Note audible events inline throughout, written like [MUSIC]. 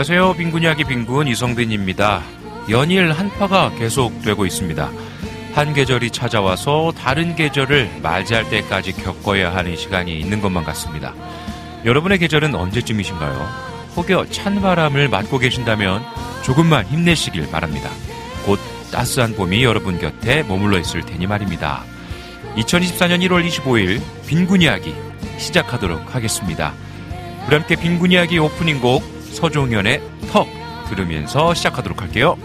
안녕하세요. 빈군 이야기 빈군 이성빈입니다. 연일 한파가 계속되고 있습니다. 한 계절이 찾아와서 다른 계절을 맞이할 때까지 겪어야 하는 시간이 있는 것만 같습니다. 여러분의 계절은 언제쯤이신가요? 혹여 찬 바람을 맞고 계신다면 조금만 힘내시길 바랍니다. 곧 따스한 봄이 여러분 곁에 머물러 있을 테니 말입니다. 2024년 1월 25일 빈군 이야기 시작하도록 하겠습니다. 우리 함께 빈군 이야기 오프닝 곡 서종현의 턱 들으면서 시작하도록 할게요.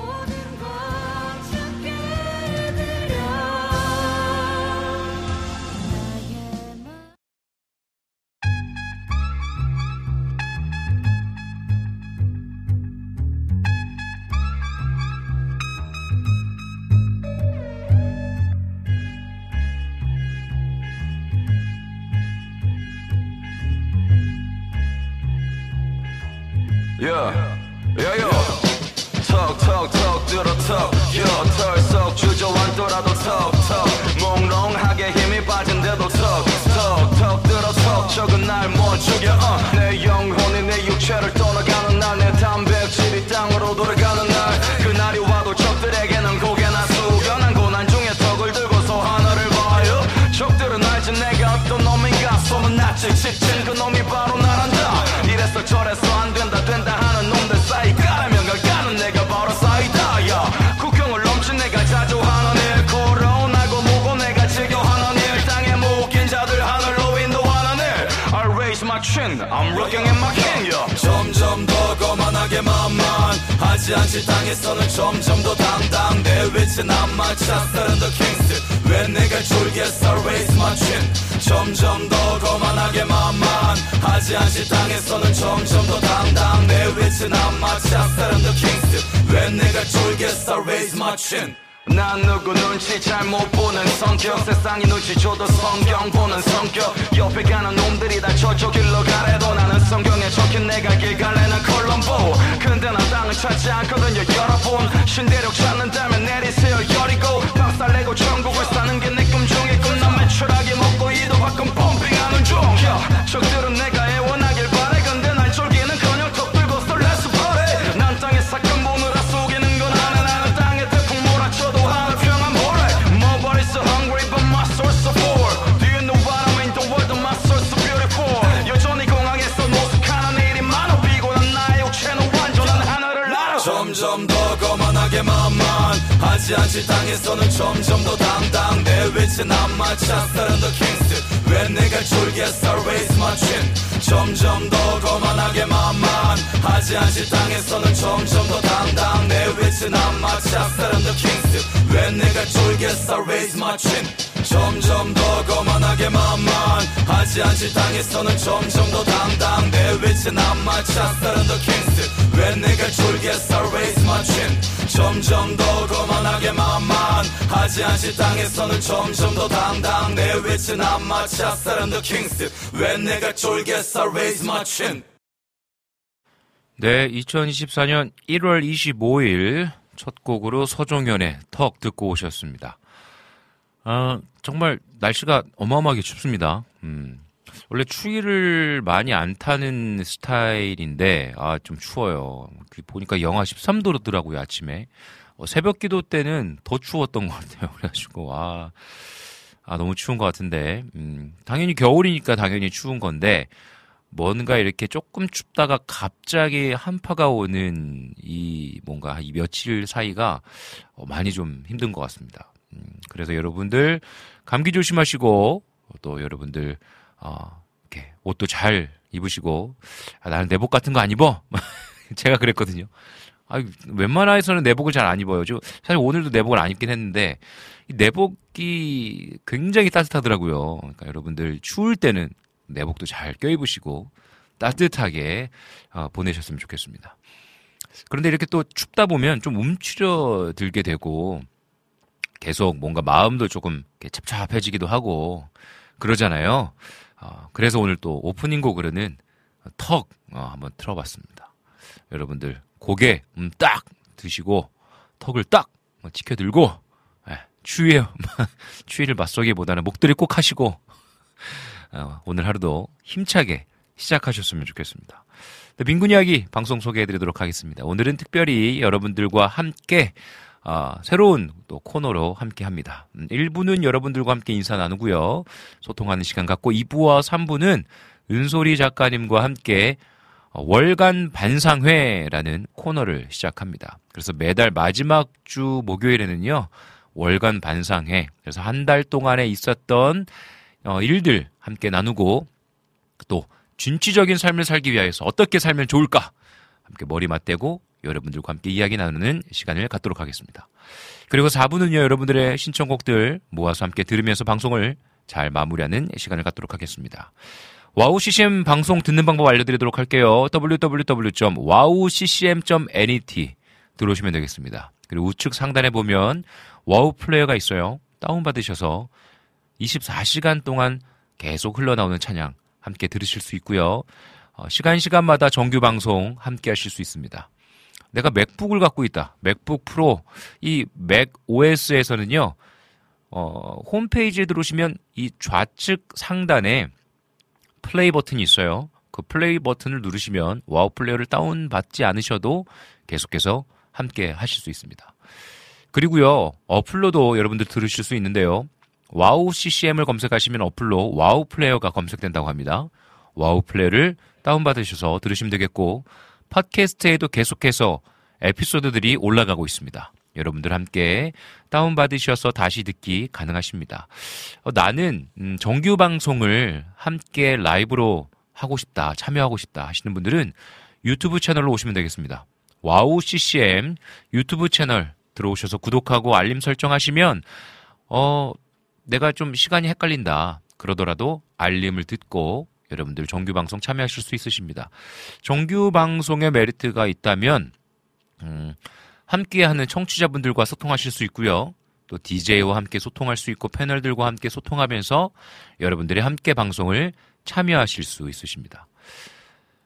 만만하지 않지 땅에서는 점점 더 당당. 내 위치 난 마차 다른 더 킹스. 왜 내가 졸겠어 raise my chin. 점점 더 거만하게 만만하지 않지 땅에서는 점점 더 당당. 내 위치 난 마차 다른 더 킹스. 왜 내가 졸겠어 raise my chin. 점점 더 거만하게 만만하지 않지 땅에서는 점점 더 당당. 내 위치 난 마차 다른 더 킹스 왜 내가 졸겠어 raise my chin 점점 더 거만하게 만만 하지 않지 땅에서는 점점 더 당당. 내난 마차 다른 더 킹스 왜 내가 졸겠어 raise my chin 네, 2024년 1월 25일 첫 곡으로 서종현의 턱 듣고 오셨습니다. 아, 정말 날씨가 어마어마하게 춥습니다. 음, 원래 추위를 많이 안 타는 스타일인데, 아, 좀 추워요. 그 보니까 영하 13도더라고요, 아침에. 어, 새벽 기도 때는 더 추웠던 것 같아요. [LAUGHS] 그래가지고, 아, 아, 너무 추운 것 같은데, 음, 당연히 겨울이니까 당연히 추운 건데, 뭔가 이렇게 조금 춥다가 갑자기 한파가 오는 이 뭔가 이 며칠 사이가 어, 많이 좀 힘든 것 같습니다. 음, 그래서 여러분들 감기 조심하시고 또 여러분들 어, 이렇게 옷도 잘 입으시고 아, 나는 내복 같은 거 안 입어. [LAUGHS] 제가 그랬거든요. 아, 웬만해서는 내복을 잘 안 입어요. 저 사실 오늘도 내복을 안 입긴 했는데 이 내복이 굉장히 따뜻하더라고요. 그러니까 여러분들 추울 때는 내복도 잘 껴입으시고 따뜻하게 어, 보내셨으면 좋겠습니다. 그런데 이렇게 또 춥다 보면 좀 움츠려 들게 되고 계속 뭔가 마음도 조금 찹찹해지기도 하고 그러잖아요. 어, 그래서 오늘 또 오프닝 곡으로는 턱 어, 한번 틀어봤습니다. 여러분들 고개 음, 딱 드시고 턱을 딱 지켜 들고 예, 추위에 [LAUGHS] 추위를 맞서기보다는 목도리 꼭 하시고 어, 오늘 하루도 힘차게 시작하셨으면 좋겠습니다. 네, 빈군 이야기 방송 소개해드리도록 하겠습니다. 오늘은 특별히 여러분들과 함께 어, 새로운 또 코너로 함께 합니다. 1부는 음, 여러분들과 함께 인사 나누고요. 소통하는 시간 갖고 2부와 3부는 은솔이 작가님과 함께 어, 월간 반상회라는 코너를 시작합니다. 그래서 매달 마지막 주 목요일에는요, 월간 반상회. 그래서 한 달 동안에 있었던 어, 일들 함께 나누고 또 진취적인 삶을 살기 위해서 어떻게 살면 좋을까? 함께 머리 맞대고 여러분들과 함께 이야기 나누는 시간을 갖도록 하겠습니다. 그리고 4부는요, 여러분들의 신청곡들 모아서 함께 들으면서 방송을 잘 마무리하는 시간을 갖도록 하겠습니다. 와우 CCM 방송 듣는 방법 알려드리도록 할게요. www.wowccm.net 들어오시면 되겠습니다. 그리고 우측 상단에 보면 와우 플레이어가 있어요. 다운받으셔서 24시간 동안 계속 흘러나오는 찬양 함께 들으실 수 있고요. 어, 시간 시간마다 정규 방송 함께 하실 수 있습니다. 내가 맥북을 갖고 있다. 맥북 프로 이 맥 OS에서는요. 어, 홈페이지에 들어오시면 이 좌측 상단에 플레이 버튼이 있어요. 그 플레이 버튼을 누르시면 와우 플레이어를 다운 받지 않으셔도 계속해서 함께 하실 수 있습니다. 그리고요. 어플로도 여러분들 들으실 수 있는데요. 와우 CCM을 검색하시면 어플로 와우 플레이어가 검색된다고 합니다. WOW Play를 다운받으셔서 들으시면 되겠고 팟캐스트에도 계속해서 에피소드들이 올라가고 있습니다. 여러분들 함께 다운받으셔서 다시 듣기 가능하십니다. 어, 나는 음, 정규 방송을 함께 라이브로 하고 싶다, 참여하고 싶다 하시는 분들은 유튜브 채널로 오시면 되겠습니다. WOW CCM 유튜브 채널 들어오셔서 구독하고 알림 설정하시면 어 내가 좀 시간이 헷갈린다. 그러더라도 알림을 듣고 여러분들 정규 방송 참여하실 수 있으십니다. 정규 방송의 메리트가 있다면 음, 함께하는 청취자분들과 소통하실 수 있고요. 또 DJ와 함께 소통할 수 있고 패널들과 함께 소통하면서 여러분들이 함께 방송을 참여하실 수 있으십니다.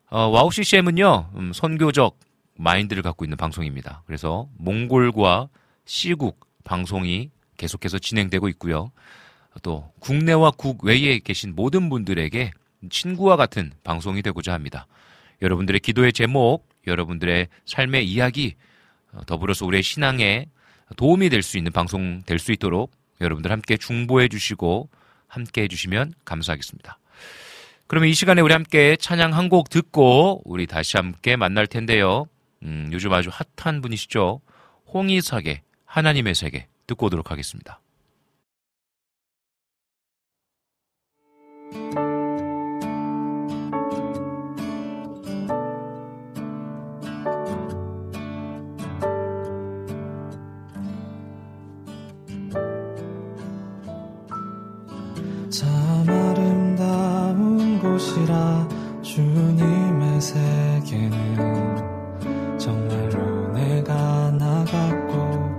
어, WOW CCM은요, 음, 선교적 마인드를 갖고 있는 방송입니다. 그래서 몽골과 시국 방송이 계속해서 진행되고 있고요. 또 국내와 국외에 계신 모든 분들에게 친구와 같은 방송이 되고자 합니다. 여러분들의 기도의 제목, 여러분들의 삶의 이야기, 어, 더불어서 우리의 신앙에 도움이 될 수 있는 방송 될 수 있도록 여러분들 함께 중보해 주시고 함께 해주시면 감사하겠습니다. 그러면 이 시간에 우리 함께 찬양 한 곡 듣고 우리 다시 함께 만날 텐데요. 음, 요즘 아주 핫한 분이시죠. 홍희석의 하나님의 세계 듣고 오도록 하겠습니다. 곳이라 주님의 세계는 정말로 내가 나갔고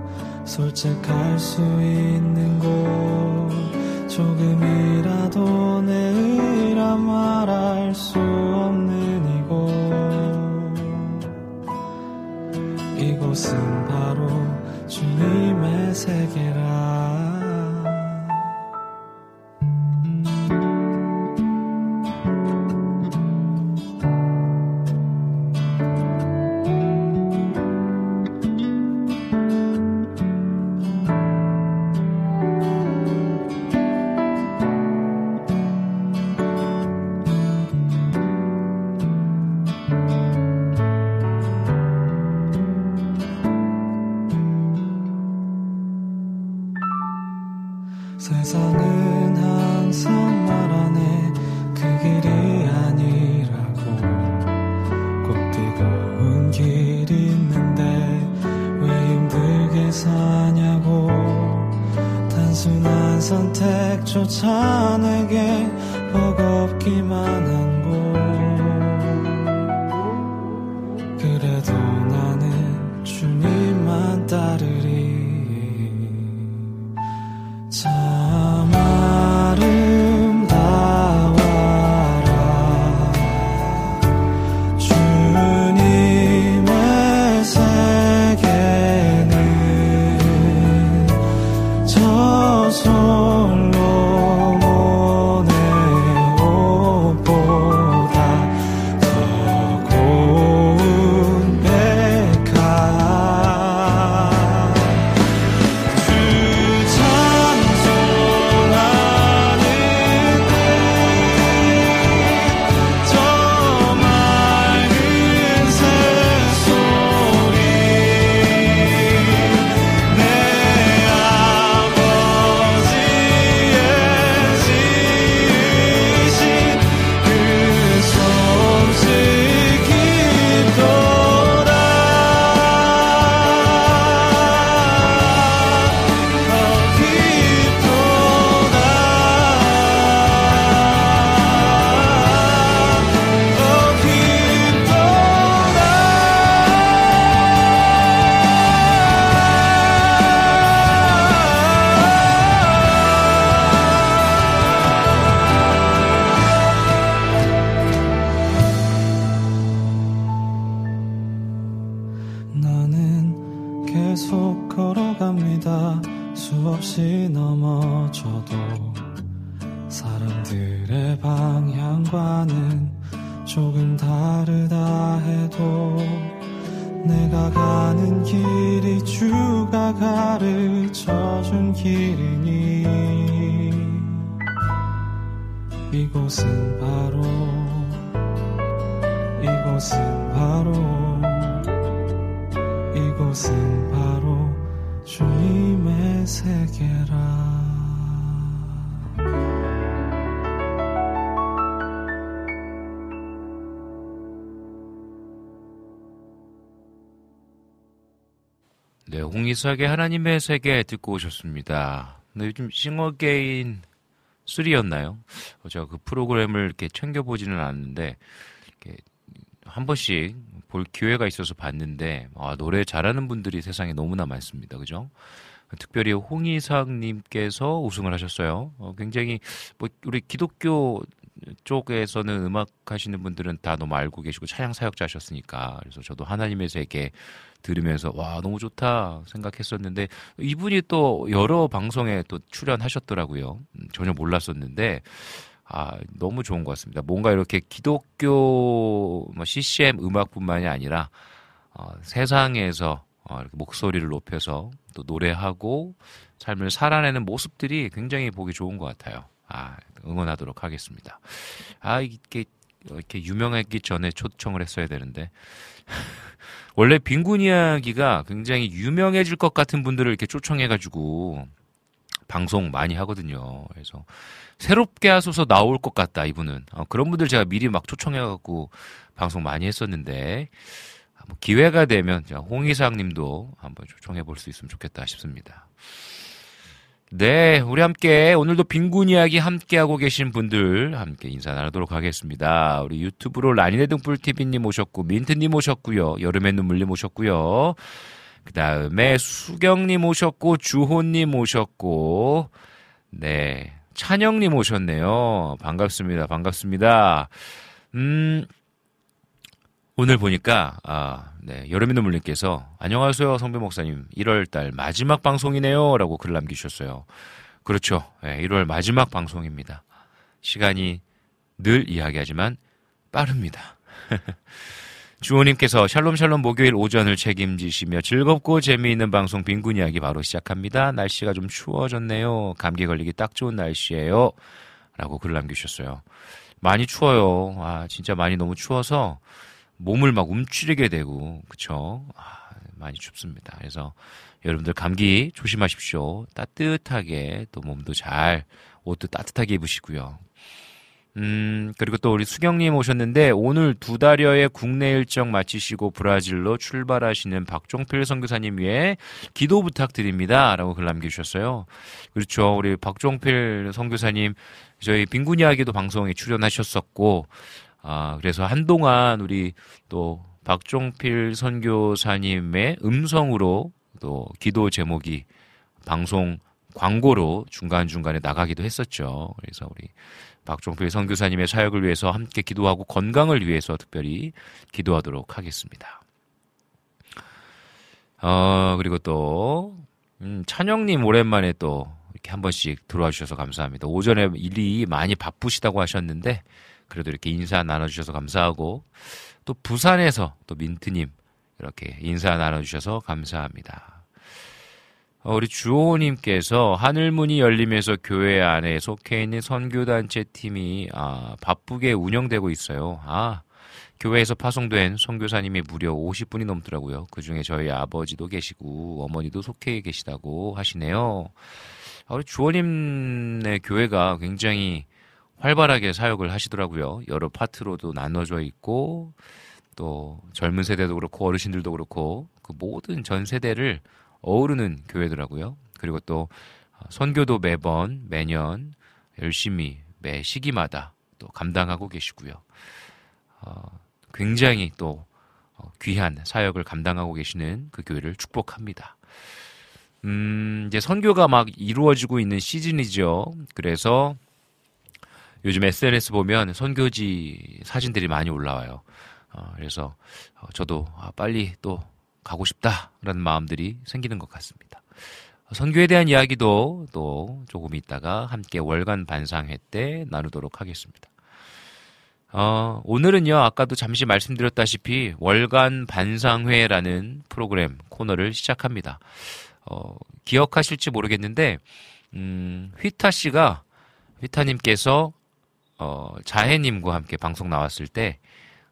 솔직할 수 있는 곳. 조금이라도 내 의라 말할 수 없는 이곳. 이곳은 네, 홍이삭의 하나님의 세계 듣고 오셨습니다. 네, 요즘 싱어게인 3였나요? 어, 제가 그 프로그램을 이렇게 챙겨보지는 않는데, 한 번씩 볼 기회가 있어서 봤는데, 아, 노래 잘하는 분들이 세상에 너무나 많습니다. 그죠? 특별히 홍이삭님께서 우승을 하셨어요. 어, 굉장히, 뭐, 우리 기독교 쪽에서는 음악 하시는 분들은 다 너무 알고 계시고 찬양 사역자셨으니까 그래서 저도 하나님의 세계 들으면서 와 너무 좋다 생각했었는데 이분이 또 여러 방송에 또 출연하셨더라고요. 음, 전혀 몰랐었는데 아 너무 좋은 것 같습니다. 뭔가 이렇게 기독교 뭐 CCM 음악뿐만이 아니라 어, 세상에서 어, 이렇게 목소리를 높여서 또 노래하고 삶을 살아내는 모습들이 굉장히 보기 좋은 것 같아요. 아, 응원하도록 하겠습니다. 아, 이게 이렇게 유명하기 전에 초청을 했어야 되는데. [LAUGHS] 원래 빈곤 이야기가 굉장히 유명해질 것 같은 분들을 이렇게 초청해가지고 방송 많이 하거든요. 그래서 새롭게 하소서 나올 것 같다, 이분은. 어, 그런 분들 제가 미리 막 초청해갖고 방송 많이 했었는데, 뭐 기회가 되면 홍희상 님도 한번 초청해 볼 수 있으면 좋겠다 싶습니다. 네, 우리 함께 오늘도 빈곤 이야기 함께하고 계신 분들 함께 인사 나누도록 하겠습니다. 우리 유튜브로 라니네 등불TV님 오셨고, 민트님 오셨고요. 여름의 눈물님 오셨고요. 그 다음에 수경님 오셨고, 주호님 오셨고, 네, 찬영님 오셨네요. 반갑습니다. 반갑습니다. 음, 오늘 보니까 아, 네, 여름의 눈물님께서 안녕하세요 성배 목사님 1월달 마지막 방송이네요라고 글 남기셨어요. 그렇죠. 네, 1월 마지막 방송입니다. 시간이 늘 이야기하지만 빠릅니다. [LAUGHS] 주호님께서 샬롬 샬롬 목요일 오전을 책임지시며 즐겁고 재미있는 방송 빈곤 이야기 바로 시작합니다. 날씨가 좀 추워졌네요. 감기 걸리기 딱 좋은 날씨예요. 라고 글 남기셨어요. 많이 추워요. 아, 진짜 많이 너무 추워서 몸을 막 움츠리게 되고, 그쵸? 아, 많이 춥습니다. 그래서 여러분들 감기 조심하십시오. 따뜻하게 또 몸도 잘 옷도 따뜻하게 입으시고요. 음, 그리고 또 우리 수경님 오셨는데 오늘 두 달여의 국내 일정 마치시고 브라질로 출발하시는 박종필 선교사님 위해 기도 부탁드립니다. 라고 글 남겨주셨어요. 그렇죠. 우리 박종필 선교사님 저희 빈군 이야기도 방송에 출연하셨었고, 아, 그래서 한동안 우리 또 박종필 선교사님의 음성으로 또 기도 제목이 방송 광고로 중간중간에 나가기도 했었죠. 그래서 우리 박종필 선교사님의 사역을 위해서 함께 기도하고 건강을 위해서 특별히 기도하도록 하겠습니다. 어, 그리고 또, 음, 찬영님 오랜만에 또 이렇게 한 번씩 들어와 주셔서 감사합니다. 오전에 일이 많이 바쁘시다고 하셨는데, 그래도 이렇게 인사 나눠주셔서 감사하고, 또 부산에서 또 민트님 이렇게 인사 나눠주셔서 감사합니다. 어, 우리 주호님께서 하늘문이 열리면서 교회 안에 속해 있는 선교단체 팀이 아, 바쁘게 운영되고 있어요. 아, 교회에서 파송된 선교사님이 무려 50분이 넘더라고요. 그 중에 저희 아버지도 계시고 어머니도 속해 계시다고 하시네요. 아, 우리 주호님의 교회가 굉장히 활발하게 사역을 하시더라고요. 여러 파트로도 나눠져 있고 또 젊은 세대도 그렇고 어르신들도 그렇고 그 모든 전 세대를 어우르는 교회더라고요. 그리고 또 선교도 매번 매년 열심히 매 시기마다 또 감당하고 계시고요. 어, 굉장히 또 어, 귀한 사역을 감당하고 계시는 그 교회를 축복합니다. 음, 이제 선교가 막 이루어지고 있는 시즌이죠. 그래서 요즘 SNS 보면 선교지 사진들이 많이 올라와요. 어, 그래서 어, 저도 아, 빨리 또 가고 싶다라는 마음들이 생기는 것 같습니다. 선교에 대한 이야기도 또 조금 있다가 함께 월간 반상회 때 나누도록 하겠습니다. 어, 오늘은요, 아까도 잠시 말씀드렸다시피 월간 반상회라는 프로그램 코너를 시작합니다. 어, 기억하실지 모르겠는데, 음, 휘타 씨가, 휘타님께서, 어, 자해님과 함께 방송 나왔을 때,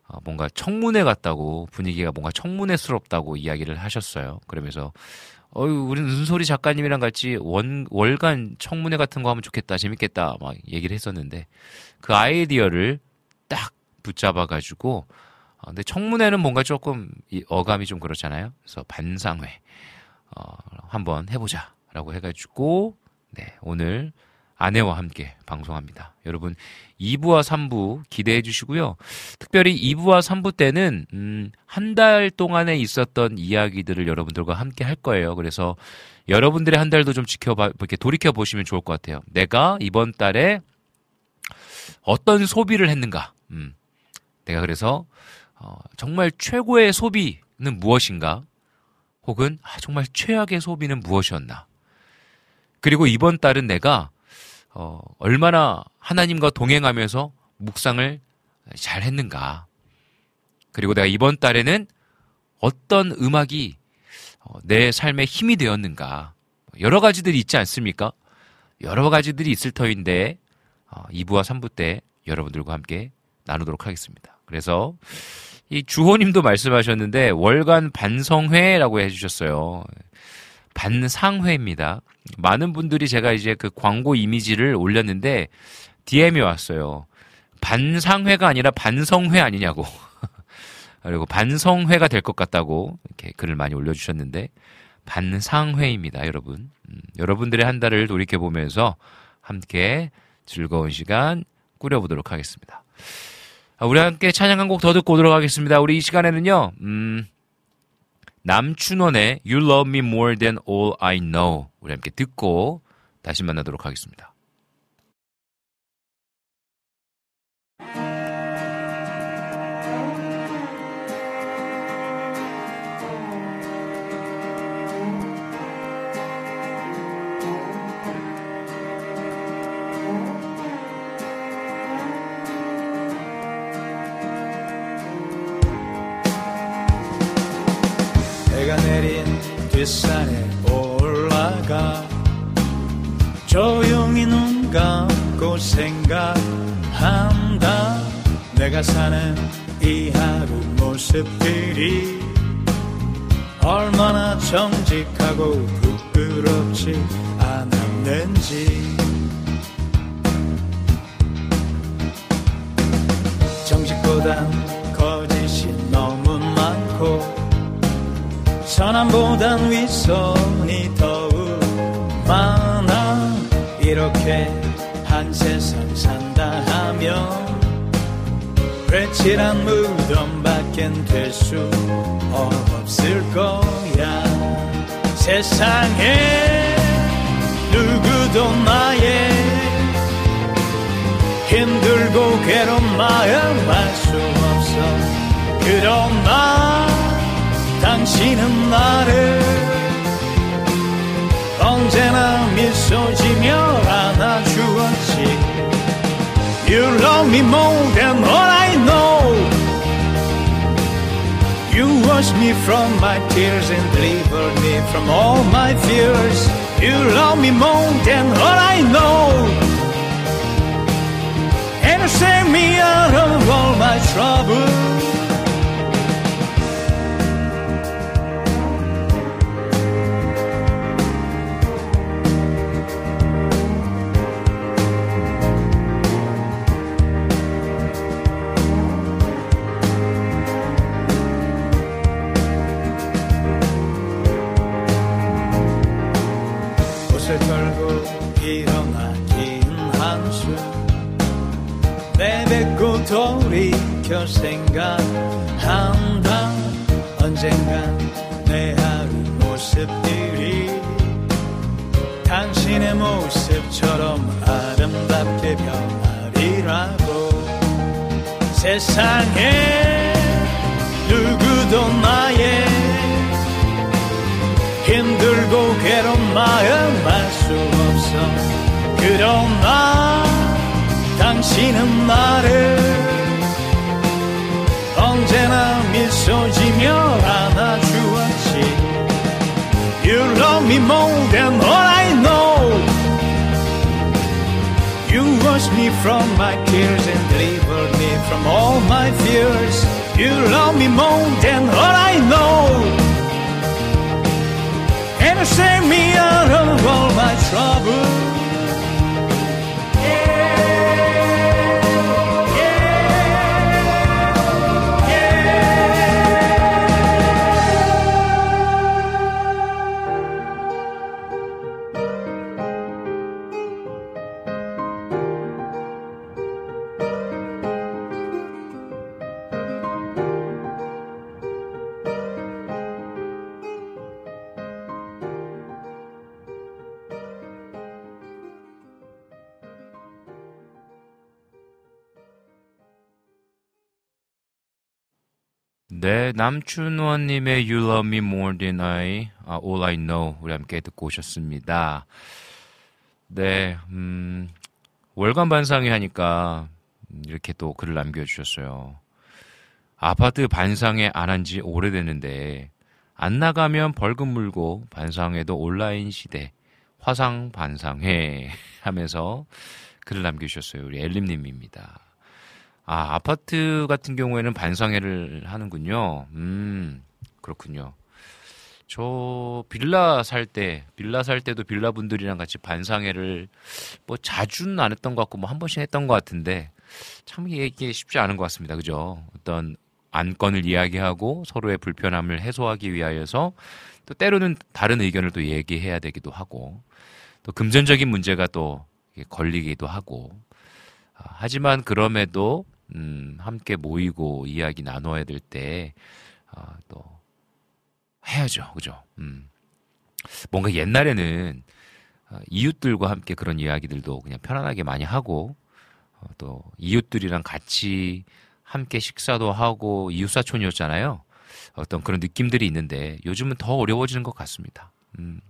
어, 뭔가 청문회 같다고 분위기가 뭔가 청문회스럽다고 이야기를 하셨어요. 그러면서 어유 우리는 은솔이 작가님이랑 같이 원 월간 청문회 같은 거 하면 좋겠다 재밌겠다 막 얘기를 했었는데 그 아이디어를 딱 붙잡아 가지고 어, 근데 청문회는 뭔가 조금 이 어감이 좀 그렇잖아요. 그래서 반상회 어, 한번 해보자라고 해가지고 네 오늘 아내와 함께 방송합니다. 여러분 2부와 3부 기대해 주시고요. 특별히 2부와 3부 때는 음, 한 달 동안에 있었던 이야기들을 여러분들과 함께 할 거예요. 그래서 여러분들의 한 달도 좀 지켜봐 이렇게 돌이켜 보시면 좋을 것 같아요. 내가 이번 달에 어떤 소비를 했는가? 음, 내가 그래서 어, 정말 최고의 소비는 무엇인가? 혹은 아, 정말 최악의 소비는 무엇이었나? 그리고 이번 달은 내가 어, 얼마나 하나님과 동행하면서 묵상을 잘 했는가. 그리고 내가 이번 달에는 어떤 음악이 어, 내 삶에 힘이 되었는가. 여러 가지들이 있지 않습니까? 여러 가지들이 있을 터인데, 2부와 어, 3부 때 여러분들과 함께 나누도록 하겠습니다. 그래서 이 주호님도 말씀하셨는데 월간 반성회라고 해주셨어요. 반상회입니다. 많은 분들이 제가 이제 그 광고 이미지를 올렸는데 DM이 왔어요. 반상회가 아니라 반성회 아니냐고. [LAUGHS] 그리고 반성회가 될 것 같다고 이렇게 글을 많이 올려주셨는데 반상회입니다, 여러분. 음, 여러분들의 한 달을 돌이켜 보면서 함께 즐거운 시간 꾸려보도록 하겠습니다. 아, 우리 함께 찬양 한 곡 더 듣고 오도록 하겠습니다. 우리 이 시간에는요, 음, 남춘원의 You Love Me More Than All I Know 우리 함께 듣고 다시 만나도록 하겠습니다. 뒷산에 올라가. 조용히 눈 감고 생각한다. 내가 사는 이 하루 모습들이 얼마나 정직하고 부끄럽지 않았는지. 정직보단 선함보단 위선이 더욱 많아. 이렇게 한 세상 산다 하면 회칠한 무덤 밖엔 될 수 없을 거야. 세상에 누구도 나의 힘들고 괴로운 마음 알 수 없어. 그러나 당신은 나를 언제나 미소 지며 안아주었지 You love me more than all I know You wash me from my tears and deliver me from all my fears You love me more than all I know And you save me out of all my troubles 내뱉고 돌이켜 생각한다 언젠간 내 하루 모습들이 당신의 모습처럼 아름답게 변하리라고 세상에 누구도 나의 힘들고 괴로운 마음 알 수 없어. 그러나 당신은 나를 언제나 미소 지며 안아주었지 You love me more than all I know You wash me from my tears and deliver me from all my fears You love me more than all I 네, 남춘원님의 You Love Me More Than I, 아, All I Know 우리 함께 듣고 오셨습니다. 네, 음, 월간 반상회 하니까 이렇게 또 글을 남겨주셨어요. 아파트 반상회 안 한 지 오래됐는데 안 나가면 벌금 물고 반상회도 온라인 시대 화상 반상회 [LAUGHS] 하면서 글을 남겨주셨어요. 우리 엘림님입니다. 아, 아파트 같은 경우에는 반상회를 하는군요. 음, 그렇군요. 저 빌라 살 때, 빌라 살 때도 빌라 분들이랑 같이 반상회를 뭐 자주는 안 했던 것 같고 뭐 한 번씩 했던 것 같은데 참 이게 쉽지 않은 것 같습니다. 그죠? 어떤 안건을 이야기하고 서로의 불편함을 해소하기 위하여서 또 때로는 다른 의견을 또 얘기해야 되기도 하고 또 금전적인 문제가 또 걸리기도 하고 아, 하지만 그럼에도 음, 함께 모이고 이야기 나눠야 될 때, 아, 또, 해야죠. 그죠? 음. 뭔가 옛날에는 아, 이웃들과 함께 그런 이야기들도 그냥 편안하게 많이 하고, 어, 또, 이웃들이랑 같이 함께 식사도 하고, 이웃사촌이었잖아요. 어떤 그런 느낌들이 있는데, 요즘은 더 어려워지는 것 같습니다. 음.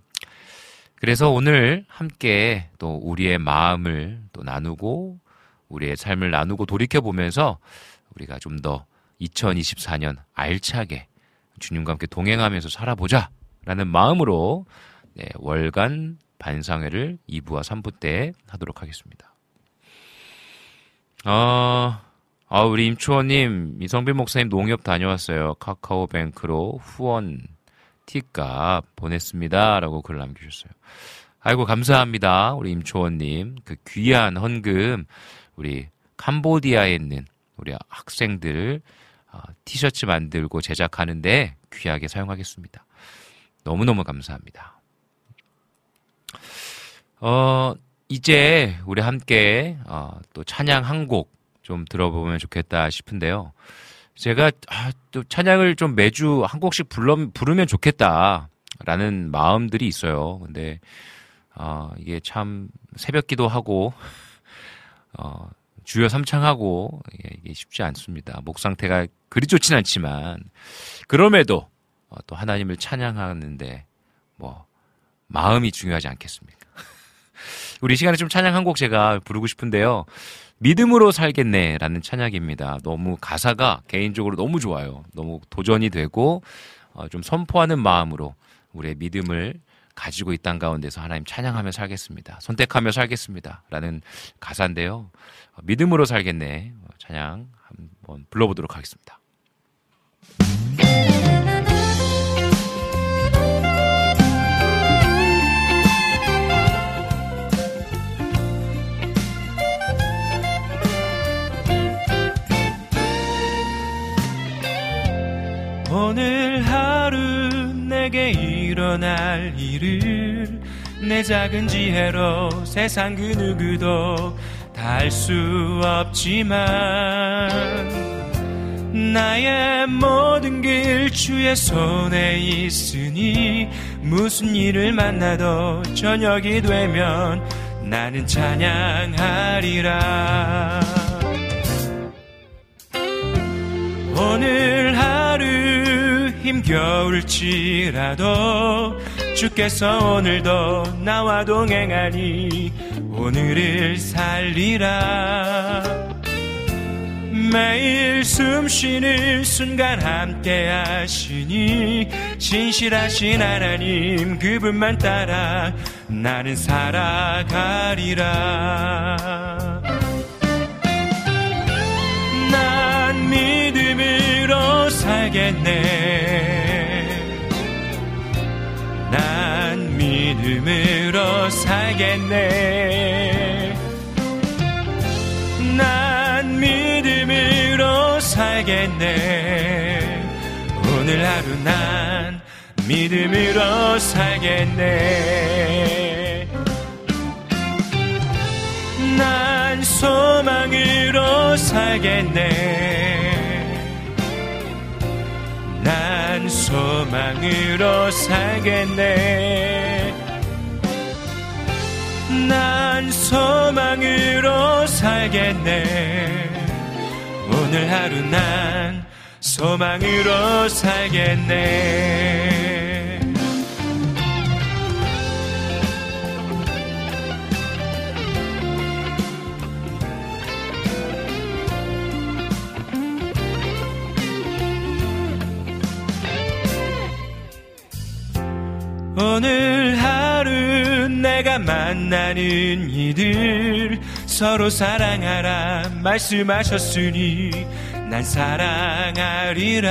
그래서 오늘 함께 또 우리의 마음을 또 나누고, 우리의 삶을 나누고 돌이켜 보면서 우리가 좀 더 2024년 알차게 주님과 함께 동행하면서 살아보자 라는 마음으로 네, 월간 반상회를 2부와 3부 때 하도록 하겠습니다. 어, 아, 우리 임초원님, 이성빈 목사님 농협 다녀왔어요. 카카오뱅크로 후원 스티커 보냈습니다. 라고 글 남겨주셨어요. 아이고, 감사합니다. 우리 임초원님. 그 귀한 헌금, 우리 캄보디아에 있는 우리 학생들 어, 티셔츠 만들고 제작하는데 귀하게 사용하겠습니다. 너무너무 감사합니다. 어, 이제 우리 함께 어, 또 찬양 한 곡 좀 들어보면 좋겠다 싶은데요. 제가 아, 또 찬양을 좀 매주 한 곡씩 불러, 부르면 좋겠다라는 마음들이 있어요. 근데 어, 이게 참 새벽 기도하고 어, 주여 삼창하고 이게 쉽지 않습니다. 목 상태가 그리 좋진 않지만 그럼에도 어, 또 하나님을 찬양하는데 뭐 마음이 중요하지 않겠습니까? [LAUGHS] 우리 시간에 좀 찬양 한 곡 제가 부르고 싶은데요. 믿음으로 살겠네라는 찬양입니다. 너무 가사가 개인적으로 너무 좋아요. 너무 도전이 되고 어, 좀 선포하는 마음으로 우리의 믿음을 가지고 이땅 가운데서 하나님 찬양하며 살겠습니다. 선택하며 살겠습니다. 라는 가사인데요. 어, 믿음으로 살겠네. 어, 찬양 한번 불러보도록 하겠습니다. 일어날 일을 내 작은 지혜로 세상 그 누구도 다 할 수 없지만 나의 모든 길 주의 손에 있으니 무슨 일을 만나도 저녁이 되면 나는 찬양하리라. 오늘 하루 힘겨울지라도 주께서 오늘도 나와 동행하니 오늘을 살리라. 매일 숨 쉬는 순간 함께 하시니 신실하신 하나님 그분만 따라 나는 살아가리라. 난 믿음으로 살겠네 난 믿음으로 살겠네. 난 믿음으로 살겠네. 오늘 하루 난 믿음으로 살겠네. 난 소망으로 살겠네 난 소망으로 살겠네. 난 소망으로 살겠네. 오늘 하루 난 소망으로 살겠네 오늘 하루 내가 만나는 이들 서로 사랑하라 말씀하셨으니 난 사랑하리라.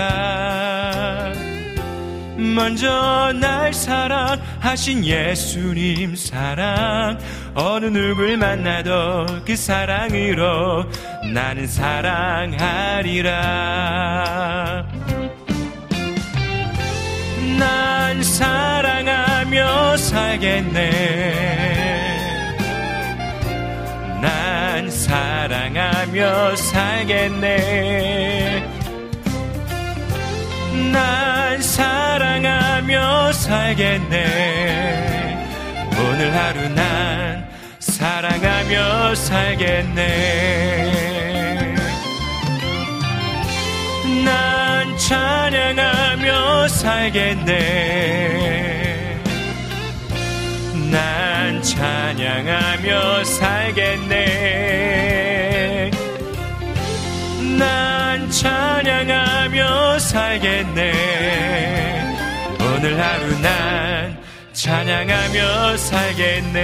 먼저 날 사랑하신 예수님 사랑 어느 누굴 만나도 그 사랑으로 나는 사랑하리라 난 사랑하며 살겠네. 난 사랑하며 살겠네. 난 사랑하며 살겠네. 오늘 하루 난 사랑하며 살겠네 난 찬양하며 살겠네. 난 찬양하며 살겠네. 난 찬양하며 살겠네. 오늘 하루 난 찬양하며 살겠네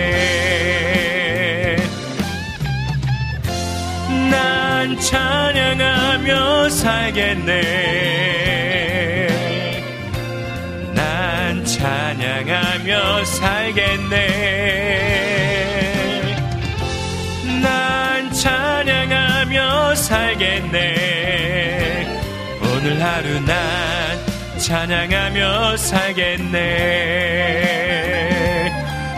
난 찬양하며 살겠네. 난 찬양하며 살겠네. 난 찬양하며 살겠네. 오늘 하루 난 찬양하며 살겠네.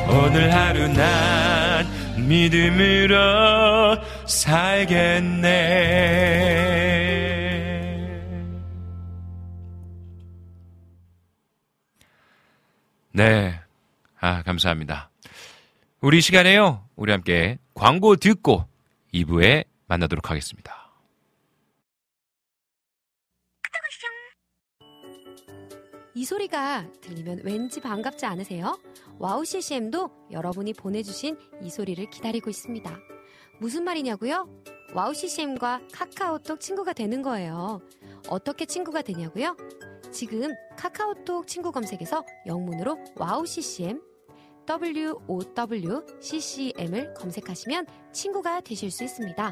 오늘 하루 난 믿음으로 살겠네 네. 아, 감사합니다. 우리 시간에요. 우리 함께 광고 듣고 2부에 만나도록 하겠습니다. 이 소리가 들리면 왠지 반갑지 않으세요? WOW CCM도 여러분이 보내주신 이 소리를 기다리고 있습니다. 무슨 말이냐고요? WOW CCM과 카카오톡 친구가 되는 거예요. 어떻게 친구가 되냐고요? 지금 카카오톡 친구 검색에서 영문으로 WOW CCM WOW-CCM을 검색하시면 친구가 되실 수 있습니다.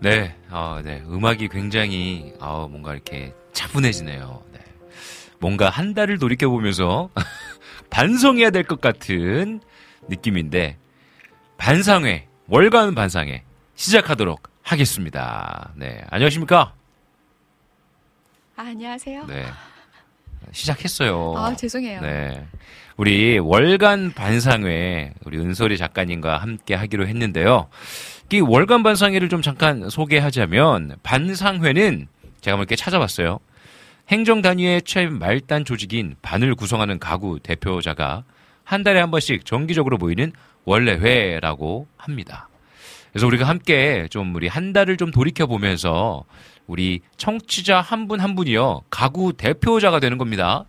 네, 어, 네. 음악이 굉장히, 어, 뭔가 이렇게 차분해지네요. 네. 뭔가 한 달을 돌이켜보면서 [LAUGHS] 반성해야 될 것 같은 느낌인데, 반상회, 월간 반상회 시작하도록 하겠습니다. 네. 안녕하십니까? 아, 안녕하세요. 네. 시작했어요. 아, 죄송해요. 네. 우리 월간 반상회, 우리 은솔이 작가님과 함께 하기로 했는데요. 이 월간 반상회를 좀 잠깐 소개하자면 반상회는 제가 뭐 이렇게 찾아봤어요. 행정 단위의 최말단 조직인 반을 구성하는 가구 대표자가 한 달에 한 번씩 정기적으로 모이는 원래 회라고 합니다. 그래서 우리가 함께 좀 우리 한 달을 좀 돌이켜 보면서 우리 청취자 한 분한 한 분이요 가구 대표자가 되는 겁니다.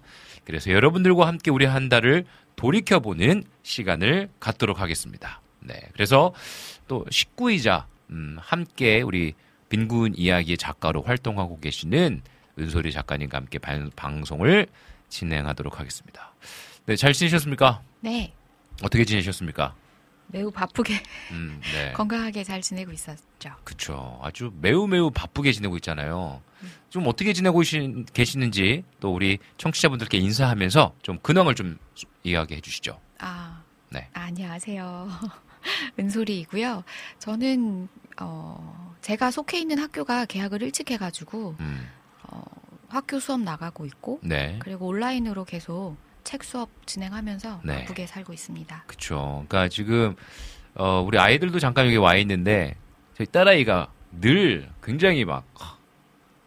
그래서 여러분들과 함께 우리 한 달을 돌이켜 보는 시간을 갖도록 하겠습니다. 네, 그래서 또 식구이자 음, 함께 우리 빈군 이야기의 작가로 활동하고 계시는 은솔이 작가님과 함께 반, 방송을 진행하도록 하겠습니다. 네, 잘 지내셨습니까? 네. 어떻게 지내셨습니까? 매우 바쁘게 음, 네. [LAUGHS] 건강하게 잘 지내고 있었죠. 그렇죠. 아주 매우 매우 바쁘게 지내고 있잖아요. 좀 어떻게 지내고 계시는지 또 우리 청취자분들께 인사하면서 좀 근황을 좀 이야기해 주시죠. 아, 네. 아, 안녕하세요. [LAUGHS] 은솔이이고요. 저는 어 제가 속해 있는 학교가 개학을 일찍 해가지고 음. 어, 학교 수업 나가고 있고 네. 그리고 온라인으로 계속 책 수업 진행하면서 네. 바쁘게 살고 있습니다. 그렇죠. 그러니까 지금 어, 우리 아이들도 잠깐 여기 와 있는데 저희 딸아이가 늘 굉장히 막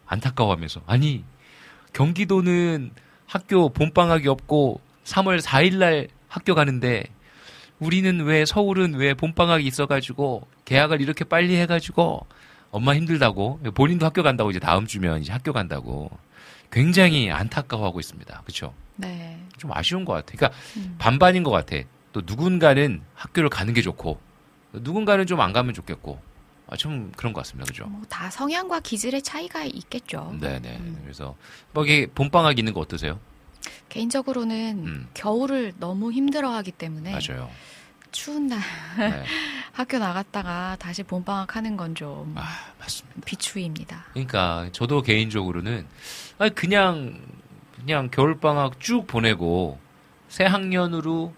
안타까워하면서 아니 경기도는 학교 봄방학이 없고 3월 4일 날 학교 가는데 우리는 왜 서울은 왜 봄방학이 있어가지고 계약을 이렇게 빨리 해가지고 엄마 힘들다고 본인도 학교 간다고 이제 다음 주면 이제 학교 간다고 굉장히 안타까워하고 있습니다. 그렇죠? 네. 좀 아쉬운 것 같아. 그러니까 음. 반반인 것 같아. 또 누군가는 학교를 가는 게 좋고 누군가는 좀 안 가면 좋겠고 아, 좀 그런 것 같습니다. 그죠? 뭐 다 성향과 기질의 차이가 있겠죠. 네네. 음. 그래서 뭐 이게 봄방학 있는 거 어떠세요? 개인적으로는 음. 겨울을 너무 힘들어하기 때문에 맞아요. 추운 날 네. [LAUGHS] 학교 나갔다가 다시 봄방학 하는 건 좀 아, 맞습니다. 비추입니다. 그러니까 저도 개인적으로는 그냥 그냥 겨울 방학 쭉 보내고 새 학년으로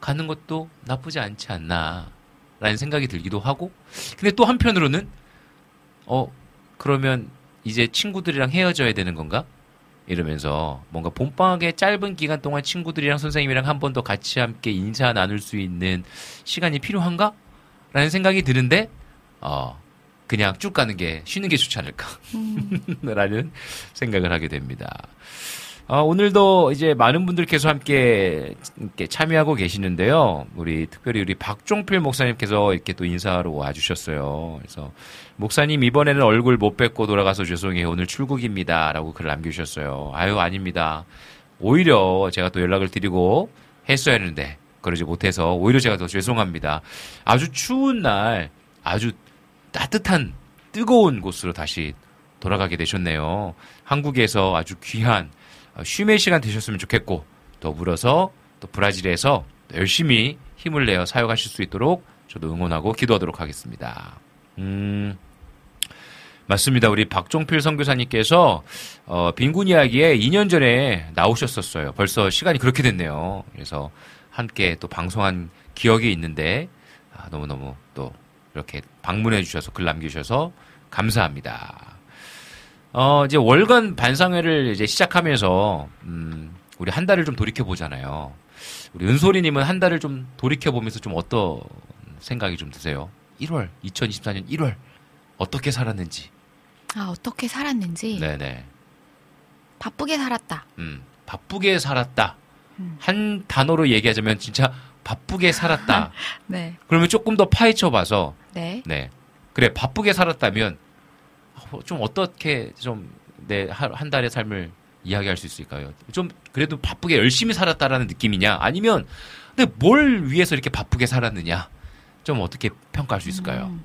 가는 것도 나쁘지 않지 않나라는 생각이 들기도 하고 근데 또 한편으로는 어 그러면 이제 친구들이랑 헤어져야 되는 건가? 이러면서 뭔가 봄방학의 짧은 기간 동안 친구들이랑 선생님이랑 한 번 더 같이 함께 인사 나눌 수 있는 시간이 필요한가? 라는 생각이 드는데, 어, 그냥 쭉 가는 게 쉬는 게 좋지 않을까 음. [LAUGHS] 라는 생각을 하게 됩니다. 어, 오늘도 이제 많은 분들께서 함께 참여하고 계시는데요. 우리 특별히 우리 박종필 목사님께서 이렇게 또 인사하러 와주셨어요. 그래서 목사님 이번에는 얼굴 못 뵙고 돌아가서 죄송해요. 오늘 출국입니다라고 글을 남겨주셨어요. 아유 아닙니다. 오히려 제가 또 연락을 드리고 했어야 했는데 그러지 못해서 오히려 제가 더 죄송합니다. 아주 추운 날 아주 따뜻한 뜨거운 곳으로 다시 돌아가게 되셨네요. 한국에서 아주 귀한 쉼의 시간 되셨으면 좋겠고 더불어서 또 브라질에서 열심히 힘을 내어 사역하실 수 있도록 저도 응원하고 기도하도록 하겠습니다. 음, 맞습니다. 우리 박종필 선교사님께서 어, 빈군 이야기에 2년 전에 나오셨었어요. 벌써 시간이 그렇게 됐네요. 그래서 함께 또 방송한 기억이 있는데 아, 너무너무 또 이렇게 방문해 주셔서 글 남기셔서 감사합니다. 어, 이제 월간 반상회를 이제 시작하면서, 음, 우리 한 달을 좀 돌이켜 보잖아요. 우리 은솔이님은 한 달을 좀 돌이켜 보면서 좀 어떤 생각이 좀 드세요? 1월, 2024년 1월, 어떻게 살았는지. 아, 어떻게 살았는지. 네네. 바쁘게 살았다. 음, 바쁘게 살았다. 음. 한 단어로 얘기하자면 진짜 바쁘게 살았다. [LAUGHS] 네. 그러면 조금 더 파헤쳐 봐서, 네. 네. 그래, 바쁘게 살았다면, 어, 좀 어떻게 좀 내 한 달의 삶을 이야기할 수 있을까요? 좀 그래도 바쁘게 열심히 살았다라는 느낌이냐? 아니면 근데 뭘 위해서 이렇게 바쁘게 살았느냐? 좀 어떻게 평가할 수 있을까요? 음.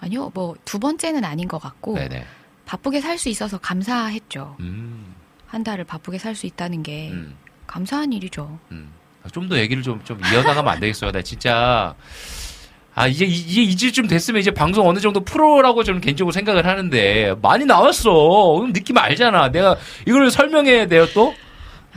아니요, 뭐 두 번째는 아닌 것 같고 네네. 바쁘게 살 수 있어서 감사했죠. 음, 한 달을 바쁘게 살 수 있다는 게 음, 감사한 일이죠. 음. 좀더 얘기를 좀, 좀 이어나가면 안 되겠어요. 나 진짜. 아, 이제, 이제 이제쯤 됐으면 이제 방송 어느 정도 프로라고 저는 개인적으로 생각을 하는데, 많이 나왔어. 느낌 알잖아. 내가 이걸 설명해야 돼요, 또?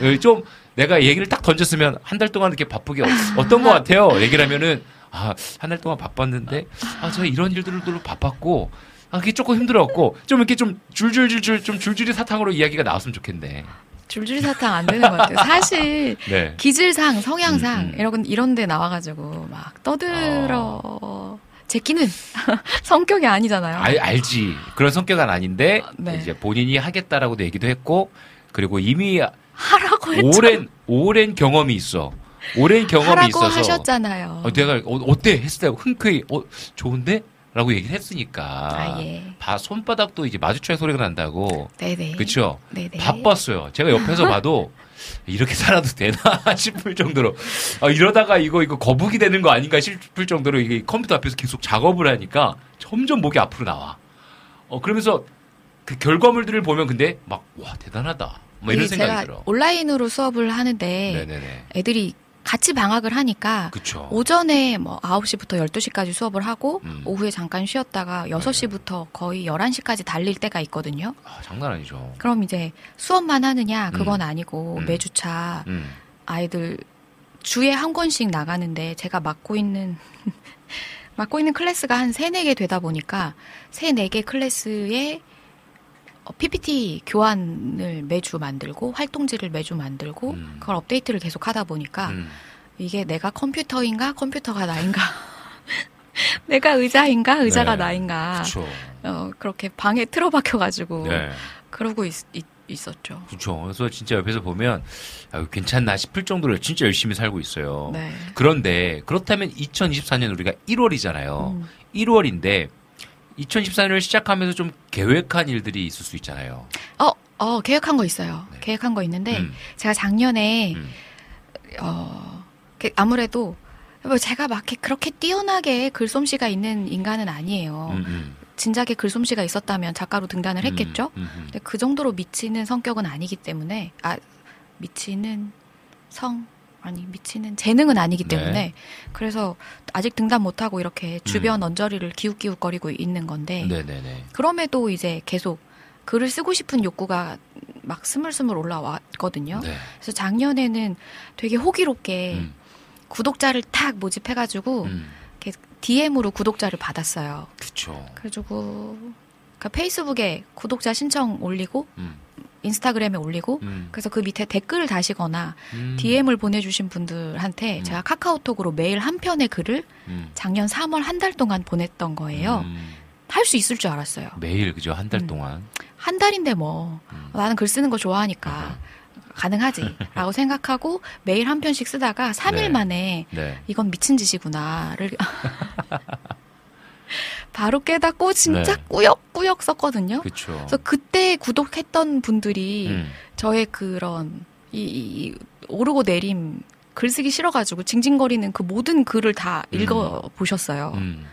예, 좀, 내가 얘기를 딱 던졌으면 한 달 동안 이렇게 바쁘게 어- 어떤 것 같아요? 얘기를 하면은, 아, 한 달 동안 바빴는데, 아, 제가 이런 일들로 바빴고, 아, 그게 조금 힘들었고, 좀 이렇게 좀 줄줄줄줄, 좀 줄줄이 사탕으로 이야기가 나왔으면 좋겠네. 줄줄이 사탕 안 되는 것 같아요. 사실 [LAUGHS] 네. 기질상, 성향상 음, 음. 이런 이런 데 나와가지고 막 떠들어 제끼는 [LAUGHS] 성격이 아니잖아요. 알, 알지. 그런 성격은 아닌데 네. 이제 본인이 하겠다라고 얘기도 했고 그리고 이미 하라고 했죠. 오랜 오랜 경험이 있어. 오랜 경험이 하라고 있어서 하셨잖아요. 어, 내가 어, 때 했을 때 흔쾌히 어 좋은데? 라고 얘기를 했으니까 아, 예. 바 손바닥도 이제 마주쳐야 소리가 난다고 네네. 그쵸 네네. 바빴어요 제가 옆에서 봐도 이렇게 살아도 되나 [LAUGHS] 싶을 정도로 아, 이러다가 이거 이거 거북이 되는 거 아닌가 싶을 정도로 이게 컴퓨터 앞에서 계속 작업을 하니까 점점 목이 앞으로 나와. 어 그러면서 그 결과물들을 보면 근데 막 와 대단하다. 뭐 이런 이 생각이 네, 제가 들어. 온라인으로 수업을 하는데 네네네. 애들이 같이 방학을 하니까 그쵸. 오전에 뭐 9시부터 12시까지 수업을 하고 음. 오후에 잠깐 쉬었다가 6시부터 거의 11시까지 달릴 때가 있거든요. 아, 장난 아니죠. 그럼 이제 수업만 하느냐 그건 음. 아니고 음. 매주차 음. 아이들 주에 한 권씩 나가는데 제가 맡고 있는 [LAUGHS] 맡고 있는 클래스가 한 3, 4개 되다 보니까 3, 4개 클래스에 어, PPT 교환을 매주 만들고 활동지를 매주 만들고 음. 그걸 업데이트를 계속 하다 보니까 음. 이게 내가 컴퓨터인가 컴퓨터가 나인가 [LAUGHS] 내가 의자인가 의자가 네. 나인가 그쵸. 어, 그렇게 방에 틀어박혀 가지고 네. 그러고 있, 었죠 그쵸. 그래서 진짜 옆에서 보면 아, 괜찮나 싶을 정도로 진짜 열심히 살고 있어요. 네. 그런데 그렇다면 2024년 우리가 1월이잖아요. 음. 1월인데 2014년을 시작하면서 좀 계획한 일들이 있을 수 있잖아요. 어, 어, 계획한 거 있어요. 네. 계획한 거 있는데 음, 제가 작년에 음. 어, 그 아무래도 뭐 제가 막 그렇게 뛰어나게 글솜씨가 있는 인간은 아니에요. 음, 음. 진작에 글솜씨가 있었다면 작가로 등단을 했겠죠. 음, 음, 음. 근데 그 정도로 미치는 성격은 아니기 때문에 아 미치는 성 아니 미치는 재능은 아니기 네. 때문에 그래서 아직 등단 못하고 이렇게 주변 언저리를 기웃기웃거리고 있는 건데 음. 네네네. 그럼에도 이제 계속 글을 쓰고 싶은 욕구가 막 스물스물 올라왔거든요. 네. 그래서 작년에는 되게 호기롭게 음, 구독자를 탁 모집해가지고 음. 이렇게 DM으로 구독자를 받았어요. 그쵸. 그래가지고 그러니까 페이스북에 구독자 신청 올리고 음, 인스타그램에 올리고 음, 그래서 그 밑에 댓글을 다시거나 음, DM을 보내주신 분들한테 음. 제가 카카오톡으로 매일 한 편의 글을 음, 작년 3월 한 달 동안 보냈던 거예요. 음, 할수 있을 줄 알았어요. 매일 그죠 한달 음. 동안. 한 달인데 뭐 음. 나는 글 쓰는 거 좋아하니까 가능하지라고 [LAUGHS] 생각하고 매일 한 편씩 쓰다가 3일 네. 만에 네. 이건 미친 짓이구나를 [LAUGHS] 바로 깨닫고 진짜 네. 꾸역꾸역 썼거든요. 그렇죠. 그래서 그때 구독했던 분들이 음. 저의 그런 이, 이- 이 오르고 내림 글쓰기 싫어가지고 징징거리는 그 모든 글을 다 음. 읽어 보셨어요. 음.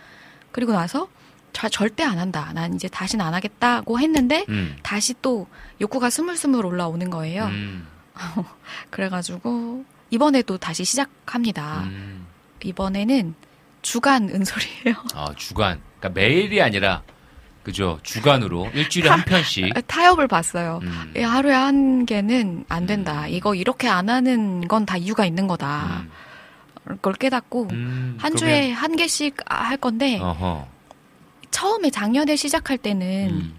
그리고 나서 자, 절대 안 한다. 난 이제 다시는 안 하겠다고 했는데 음. 다시 또 욕구가 스물스물 올라오는 거예요. 음. [LAUGHS] 그래가지고 이번에도 다시 시작합니다. 음. 이번에는 주간 [LAUGHS] 은솔이에요. 아 주간. 그러니까 매일이 아니라 그죠 주간으로 일주일에 한 편씩. 타협을 봤어요. 음. 이 하루에 한 개는 안 된다. 음. 이거 이렇게 안 하는 건 다 이유가 있는 거다. 음. 그걸 깨닫고 음. 한 그러면- 주에 한 개씩 할 건데 어허. 처음에 작년에 시작할 때는 음.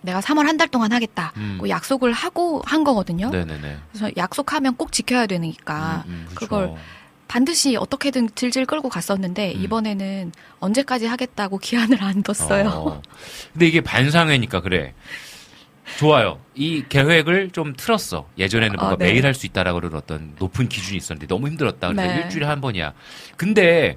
내가 3월 한 달 동안 하겠다. 음. 고 약속을 하고 한 거거든요. 네네네. 그래서 약속하면 꼭 지켜야 되니까 음. 그걸 반드시 어떻게든 질질 끌고 갔었는데 음. 이번에는 언제까지 하겠다고 기한을 안 뒀어요. 어. 근데 이게 반상회니까 그래. 좋아요. 이 계획을 좀 틀었어. 예전에는 뭔가 어, 네. 매일 할 수 있다라고 그런 어떤 높은 기준이 있었는데 너무 힘들었다. 그래서 네. 일주일에 한 번이야. 근데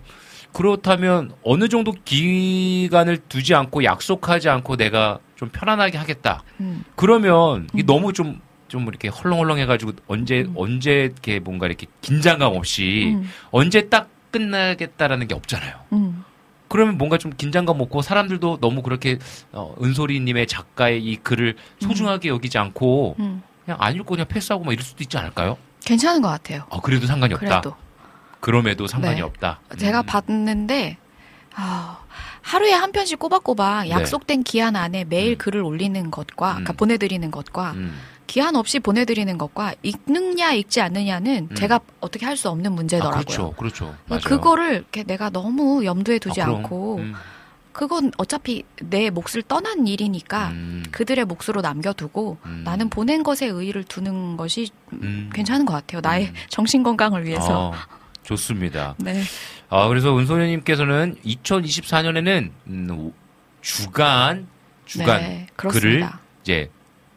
그렇다면 어느 정도 기간을 두지 않고 약속하지 않고 내가 좀 편안하게 하겠다. 음. 그러면 음. 너무 좀, 좀 이렇게 헐렁헐렁해가지고 언제, 음. 언제 이렇게 뭔가 이렇게 긴장감 없이 음. 언제 딱 끝나겠다라는 게 없잖아요. 음. 그러면 뭔가 좀 긴장감 없고 사람들도 너무 그렇게 어, 은솔이님의 작가의 이 글을 소중하게 여기지 않고 음. 그냥 안 읽고 그냥 패스하고 막 이럴 수도 있지 않을까요? 괜찮은 것 같아요. 아, 그래도 상관이 없다. 그래도 그럼에도 상관이 네. 없다. 제가 음. 봤는데 아, 하루에 한 편씩 꼬박꼬박 네. 약속된 기한 안에 매일 음. 글을 올리는 것과 그러니까 음. 보내드리는 것과 음. 기한 없이 보내드리는 것과 읽느냐 읽지 않느냐는 음. 제가 어떻게 할 수 없는 아, 문제더라고요. 그렇죠. 그렇죠. 맞아요. 그거를 내가 너무 염두에 두지 아. 않고 음. 그건 어차피 내 몫을 떠난 일이니까 음. 그들의 몫으로 남겨두고 음. 나는 보낸 것에 의의를 두는 것이 음. 괜찮은 것 같아요. 나의 음. 정신 건강을 위해서. 어, 좋습니다. [LAUGHS] 네. 아, 그래서 은소녀님께서는 2024년에는 음, 주간 주간 네, 글을. 이제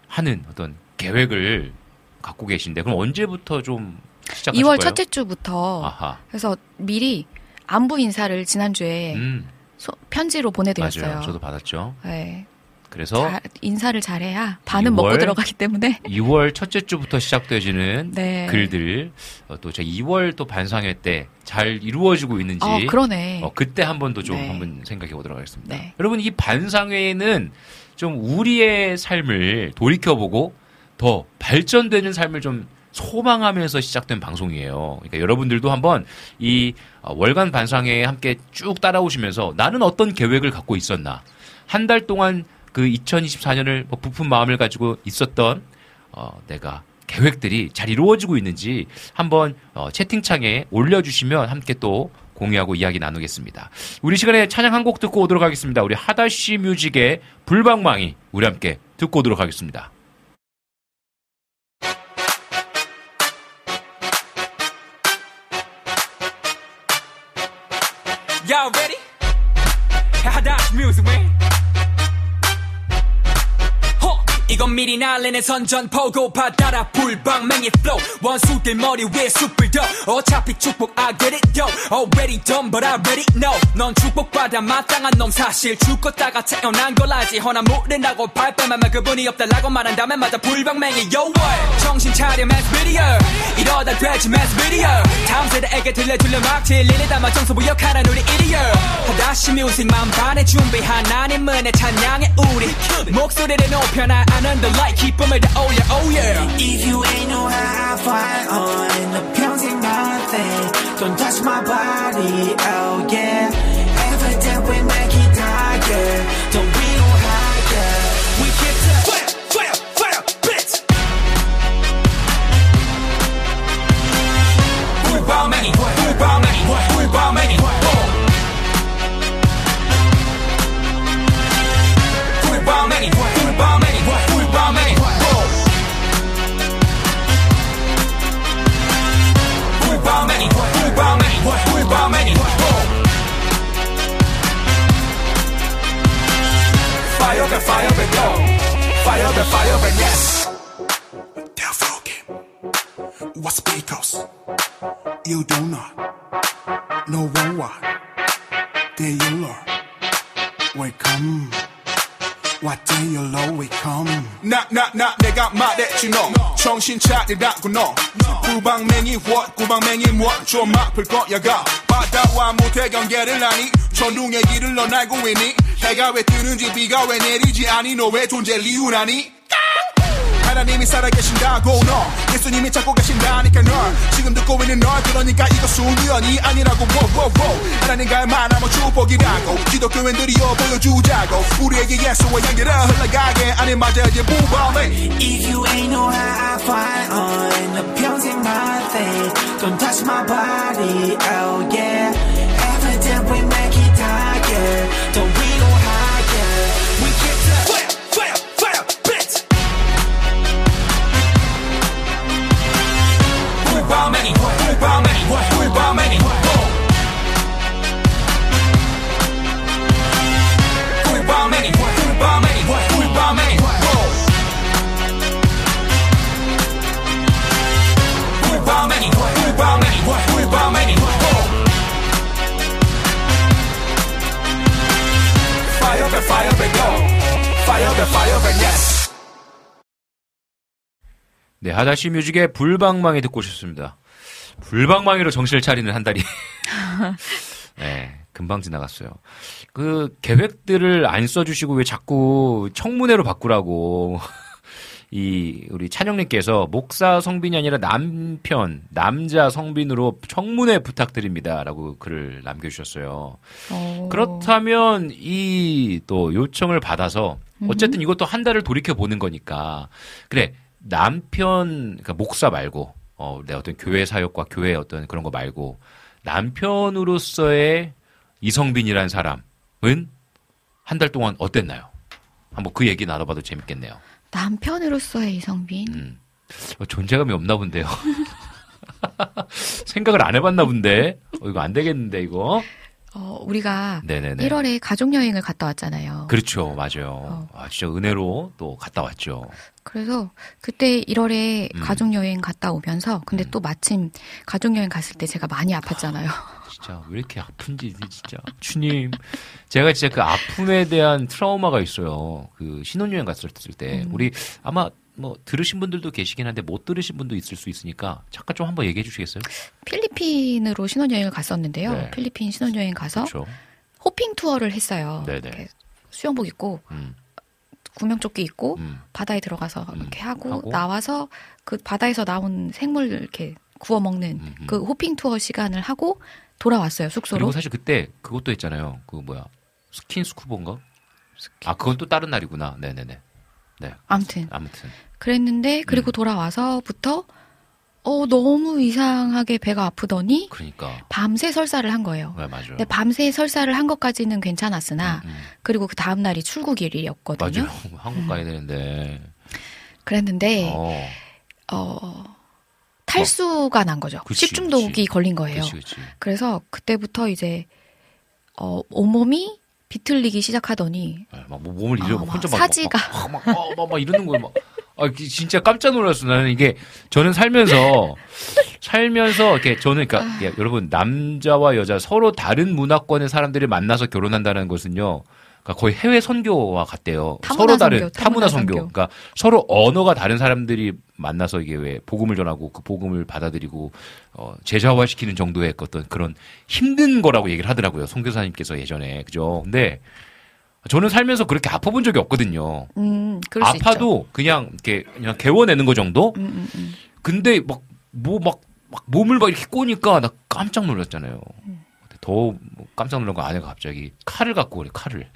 하는 어떤 계획을 갖고 계신데 그럼 언제부터 좀 시작하실 2월 거예요? 첫째 주부터 아하. 그래서 미리 안부 인사를 지난주에 음, 소- 편지로 보내드렸어요. 맞아요. 저도 받았죠. 네. 그래서 잘- 인사를 잘해야 반은 2월? 먹고 들어가기 때문에 [LAUGHS] 2월 첫째 주부터 시작되어지는 네. 글들 어, 또 제가 2월 또 반상회 때 잘 이루어지고 있는지 아 그러네. 어, 그때 한 번 더좀 네. 한번 생각해 보도록 하겠습니다. 네. 여러분 이 반상회에는 좀 우리의 삶을 돌이켜보고 더 발전되는 삶을 좀 소망하면서 시작된 방송이에요. 그러니까 여러분들도 한번 이 어, 월간 반상회에 함께 쭉 따라오시면서 나는 어떤 계획을 갖고 있었나 한 달 동안 그 2024년을 뭐 부푼 마음을 가지고 있었던 어, 내가 계획들이 잘 이루어지고 있는지 한번 어, 채팅창에 올려주시면 함께 또 공유하고 이야기 나누겠습니다. 우리 시간에 찬양 한 곡 듣고 오도록 하겠습니다. 우리 하다시 뮤직의 불방망이 우리 함께 듣고 오도록 하겠습니다. Y'all ready? How music, man? 허! 이건 미리 날리는 선전포고 바다라. 불방맹이 flow. 원수들 머리 위에 숯불 더. 어차피 축복 I get it yo. Already done but I already know. 넌 축복받아 마땅한 놈. 사실 죽었다가 태어난 걸 알지. 허나 모른다고 발뺌하면 그분이 없다라고 말한다면 맞아 불방맹이 yo what? 정신 차려 mass video. 이러다 되지 mass video. 다음 세대에게 들려줄래 막 진리를 담아 정서부 역할한 우리 이디어 다시 뮤직 만 반에 준비한 하나님은의 찬양의 우리. 목소리를 높여 나 shine under light keep them at the oh yeah oh yeah. If you ain't know how I fight oh, on the 평생 nothing don't touch my body oh yeah. and fire and go. Fire and fire and yes. They're talking. What's because you do not know what they you lord we come. What do you know we come? 나, 나, 나, 내가 말했지 너. 정신 차리라고 너. 구방맹이 what, 구방맹이 what, 좀 아플 거야 가. 바다와 못해 경계를 하니. 전웅의 길을 넌 알고 있니? 해가 왜 뜨는지 비가 왜 내리지? 않니 너 왜 존재 이유라니? 하나님이 살아계신다고 너. 예수님이 찾고 계신다니까 널 지금 듣고 있는 널 그러니까 이거 수연이 아니라고. 워워워. 하나님과의 만남은 축복이라고. 기독교인들이여 보여주자고. 우리에게 예수와 향기를 흘러가게. 아니 맞아야지 무범해 If you ain't know how I fight on 평생 my thing Don't touch my body, oh yeah. Every day we make it higher Don't we 꿀밤맹이 꿀밤맹이 꿀밤맹이 꿀밤맹이 꿀밤맹이 꿀밤맹이 꿀밤맹이 꿀밤맹이 꿀밤맹이 Fire back fire back go Fire back fire back yes 네, 하다시 뮤직의 불방망이 듣고 오셨습니다. 불방망이로 정신을 차리는 한 달이. [LAUGHS] 네, 금방 지나갔어요. 그 계획들을 안 써주시고 왜 자꾸 청문회로 바꾸라고. [LAUGHS] 이 우리 찬영님께서 목사 성빈이 아니라 남편 남자 성빈으로 청문회 부탁드립니다라고 글을 남겨주셨어요. 어. 그렇다면 이 또 요청을 받아서 어쨌든 이것도 한 달을 돌이켜 보는 거니까 그래 남편 그러니까 목사 말고 어, 내 어떤 교회 사역과 교회 어떤 그런 거 말고 남편으로서의 이성빈이라는 사람은 한 달 동안 어땠나요? 한번 그 얘기 나눠봐도 재밌겠네요. 남편으로서의 이성빈. 음. 어, 존재감이 없나 본데요. [LAUGHS] 생각을 안 해봤나 본데. 어, 이거 안 되겠는데, 이거. 어, 우리가 네네네. 1월에 가족 여행을 갔다 왔잖아요. 그렇죠. 맞아요. 아, 진짜 은혜로 또 갔다 왔죠. 그래서 그때 1월에 음. 가족 여행 갔다 오면서 근데 또 마침 가족 여행 갔을 때 제가 많이 아팠잖아요. 진짜 왜 이렇게 아픈지 진짜 주님 제가 진짜 그 아픔에 대한 트라우마가 있어요 그 신혼여행 갔을 때 음. 우리 아마 뭐 들으신 분들도 계시긴 한데 못 들으신 분도 있을 수 있으니까 잠깐 좀 한번 얘기해 주시겠어요? 필리핀으로 신혼여행을 갔었는데요. 네. 필리핀 신혼여행 가서 그렇죠. 호핑 투어를 했어요. 수영복 입고 음, 구명조끼 입고 음. 바다에 들어가서 이렇게 하고, 하고. 나와서 그 바다에서 나온 생물 이렇게 구워 먹는 음, 음. 그 호핑 투어 시간을 하고 돌아왔어요 숙소로. 그리고 사실 그때 그것도 했잖아요. 그 뭐야 스킨 스쿠버인가? 아 그건 또 다른 날이구나. 네네네. 네. 아무튼 아무튼 그랬는데 음. 그리고 돌아와서부터 어 너무 이상하게 배가 아프더니 그러니까 밤새 설사를 한 거예요. 네, 맞아요. 근데 밤새 설사를 한 것까지는 괜찮았으나 음, 음. 그리고 그 다음 날이 출국일이었거든요. 맞아요. [LAUGHS] 한국 가야 되는데. 그랬는데 어, 어 탈수가 난 거죠. 그치, 식중독이 그치. 걸린 거예요. 그치 그치. 그래서 그때부터 이제 어 온몸이 비틀리기 시작하더니 네, 막 뭐- 몸을 이려 어, 막막 혼자 막 사지가. 막, 막, 막, 막, 막 이러는 거예요. 막. 아, 기- 진짜 깜짝 놀랐어. 나는 이게 저는 살면서 살면서 이렇게 저는 그러니까 아. 예, 여러분 남자와 여자 서로 다른 문화권의 사람들이 만나서 결혼한다는 것은요. 그러니까 거의 해외 선교와 같대요. 서로 다른 선교, 타문화 타문화 선교. 선교. 그러니까 서로 언어가 다른 사람들이 만나서 이게 왜 복음을 전하고 그 복음을 받아들이고 어, 제자화시키는 정도의 어떤 그런 힘든 거라고 얘기를 하더라고요. 선교사님께서 예전에 그죠. 근데 저는 살면서 그렇게 아파본 적이 없거든요. 음. 아파도 그냥 이렇게 그냥 개워내는 거 정도. 음, 음, 음. 근데 막 뭐 막 막 몸을 막 이렇게 꼬니까 나 깜짝 놀랐잖아요. 음. 더 깜짝 놀란 건 아내가 갑자기 칼을 갖고 그래 칼을.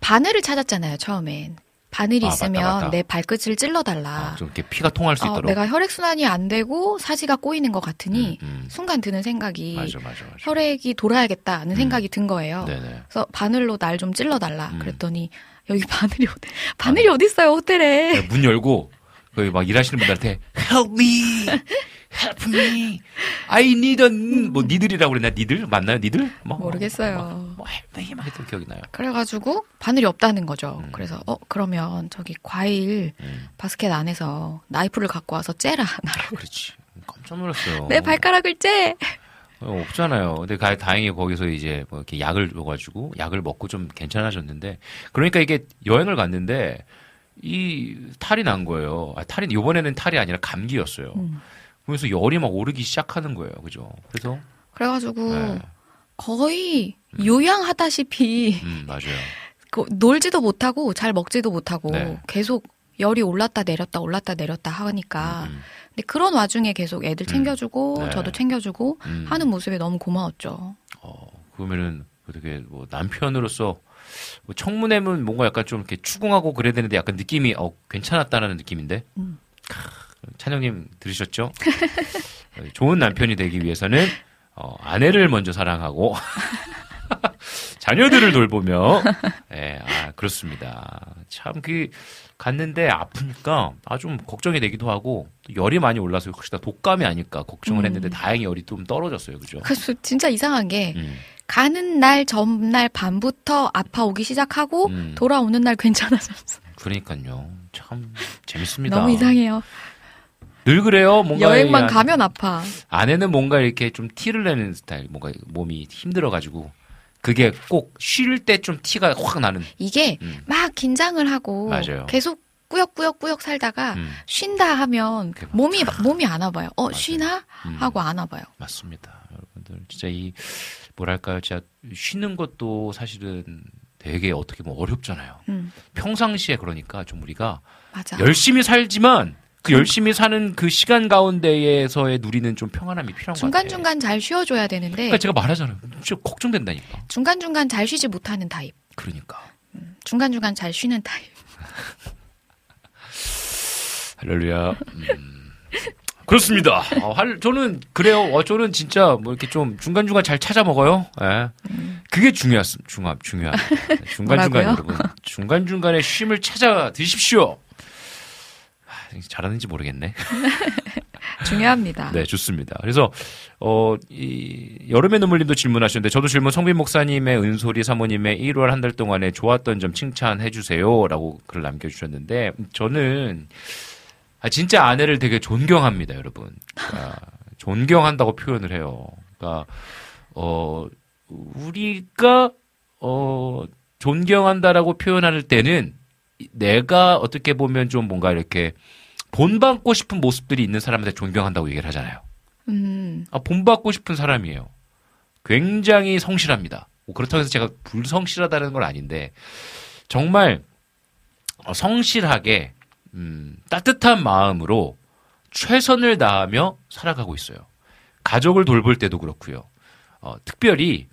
바늘을 찾았잖아요 처음엔. 바늘이 아, 맞다, 있으면 맞다. 내 발끝을 찔러달라. 아, 좀 이렇게 피가 통할 수 어, 있도록. 내가 혈액 순환이 안 되고 사지가 꼬이는 것 같으니 음, 음. 순간 드는 생각이 맞아 맞아 맞아. 혈액이 돌아야겠다는 음. 생각이 든 거예요. 네네. 그래서 바늘로 날 좀 찔러달라. 음. 그랬더니 여기 바늘이 어디, 바늘이 어디 있어요 호텔에? 네, 문 열고 거기 막 일하시는 분들한테 help me, [LAUGHS] help me, I need a 뭐 니들이라고 그랬나 니들 맞나요 니들? 뭐, 모르겠어요. 뭐, 뭐 help me 막 했던 기억이 나요. 그래가지고 바늘이 없다는 거죠. 음. 그래서 어 그러면 저기 과일 음. 바스켓 안에서 나이프를 갖고 와서 째라 나를. 그렇지. 깜짝 놀랐어요. 내 발가락을 째! 어, 없잖아요. 근데 가- 다행히 거기서 이제 뭐 이렇게 약을 줘가지고 약을 먹고 좀 괜찮아졌는데 그러니까 이게 여행을 갔는데 이 탈이 난 거예요. 아, 탈이 이번에는 탈이 아니라 감기였어요. 음. 그래서 열이 막 오르기 시작하는 거예요. 그죠? 그래서 그래가지고 네. 거의 요양하다시피 음, 맞아요. [LAUGHS] 그 놀지도 못하고 잘 먹지도 못하고 네. 계속 열이 올랐다 내렸다 올랐다 내렸다 하니까 음, 근데 그런 와중에 계속 애들 챙겨주고 네. 저도 챙겨주고 음. 하는 모습이 너무 고마웠죠. 그러면은 어떻게 뭐 남편으로서 뭐 청문회면 뭔가 약간 좀 이렇게 추궁하고 그래야 되는데 약간 느낌이 어 괜찮았다라는 느낌인데. 음. 크, 찬영님 들으셨죠? 어, [LAUGHS] 좋은 남편이 되기 위해서는 어, 아내를 먼저 사랑하고 [LAUGHS] 자녀들을 돌보며 예, 아 그렇습니다. 참 그 갔는데 아프니까 아 좀 걱정이 되기도 하고 또 열이 많이 올라서 혹시 나 독감이 아닐까 걱정을 음. 했는데 다행히 열이 좀 떨어졌어요, 그죠? 그래서 진짜 이상한 게 음. 가는 날 전날 밤부터 아파 오기 시작하고 음. 돌아오는 날 괜찮아졌어. 그러니까요. 참 재밌습니다. 너무 이상해요. 늘 그래요. 뭔가 여행만 가면 아파. 아내는 뭔가 이렇게 좀 티를 내는 스타일. 뭔가 몸이 힘들어가지고 그게 꼭 쉴 때 좀 티가 확 나는. 이게 음. 막 긴장을 하고 맞아요. 계속 꾸역꾸역꾸역 살다가 음, 쉰다 하면 몸이 몸이 안 와봐요. 어 쉬나 음. 하고 안 와봐요. 맞습니다. 여러분들 진짜 이 뭐랄까요, 진짜 쉬는 것도 사실은 되게 어떻게 보면 어렵잖아요. 음, 평상시에 그러니까 좀 우리가 맞아. 열심히 살지만 그 열심히 사는 그 시간 가운데에서의 누리는 좀 평안함이 필요한 것 같아요. 중간 잘 쉬어줘야 되는데 그러니까 제가 말하잖아요. 진짜 걱정된다니까. 중간 중간 잘 쉬지 못하는 타입. 그러니까. 중간 중간 잘 쉬는 타입. [LAUGHS] 할렐루야. 음, 그렇습니다. 어, 할, 저는 그래요. 어, 저는 진짜 뭐 이렇게 좀 중간 중간 잘 찾아 먹어요. 예. 그게 중요한 중요한 중요한 중간 중간 뭐라고요? 여러분 중간 중간에 쉼을 찾아 드십시오. 아, 잘하는지 모르겠네. [LAUGHS] 중요합니다. 네, 좋습니다. 그래서 어, 이 여름의 눈물님도 질문하셨는데 저도 질문 성빈 목사님의 은솔이 사모님의 1월 한 달 동안에 좋았던 점 칭찬해 주세요라고 글을 남겨 주셨는데 저는 아, 진짜 아내를 되게 존경합니다, 여러분. 그러니까 존경한다고 표현을 해요. 그러니까 어 우리가 어 존경한다라고 표현할 때는 내가 어떻게 보면 좀 뭔가 이렇게 본받고 싶은 모습들이 있는 사람한테 존경한다고 얘기를 하잖아요. 음, 아, 본받고 싶은 사람이에요. 굉장히 성실합니다. 뭐 그렇다고 해서 제가 불성실하다는 건 아닌데 정말 어, 성실하게 음, 따뜻한 마음으로 최선을 다하며 살아가고 있어요. 가족을 돌볼 때도 그렇고요. 어, 특별히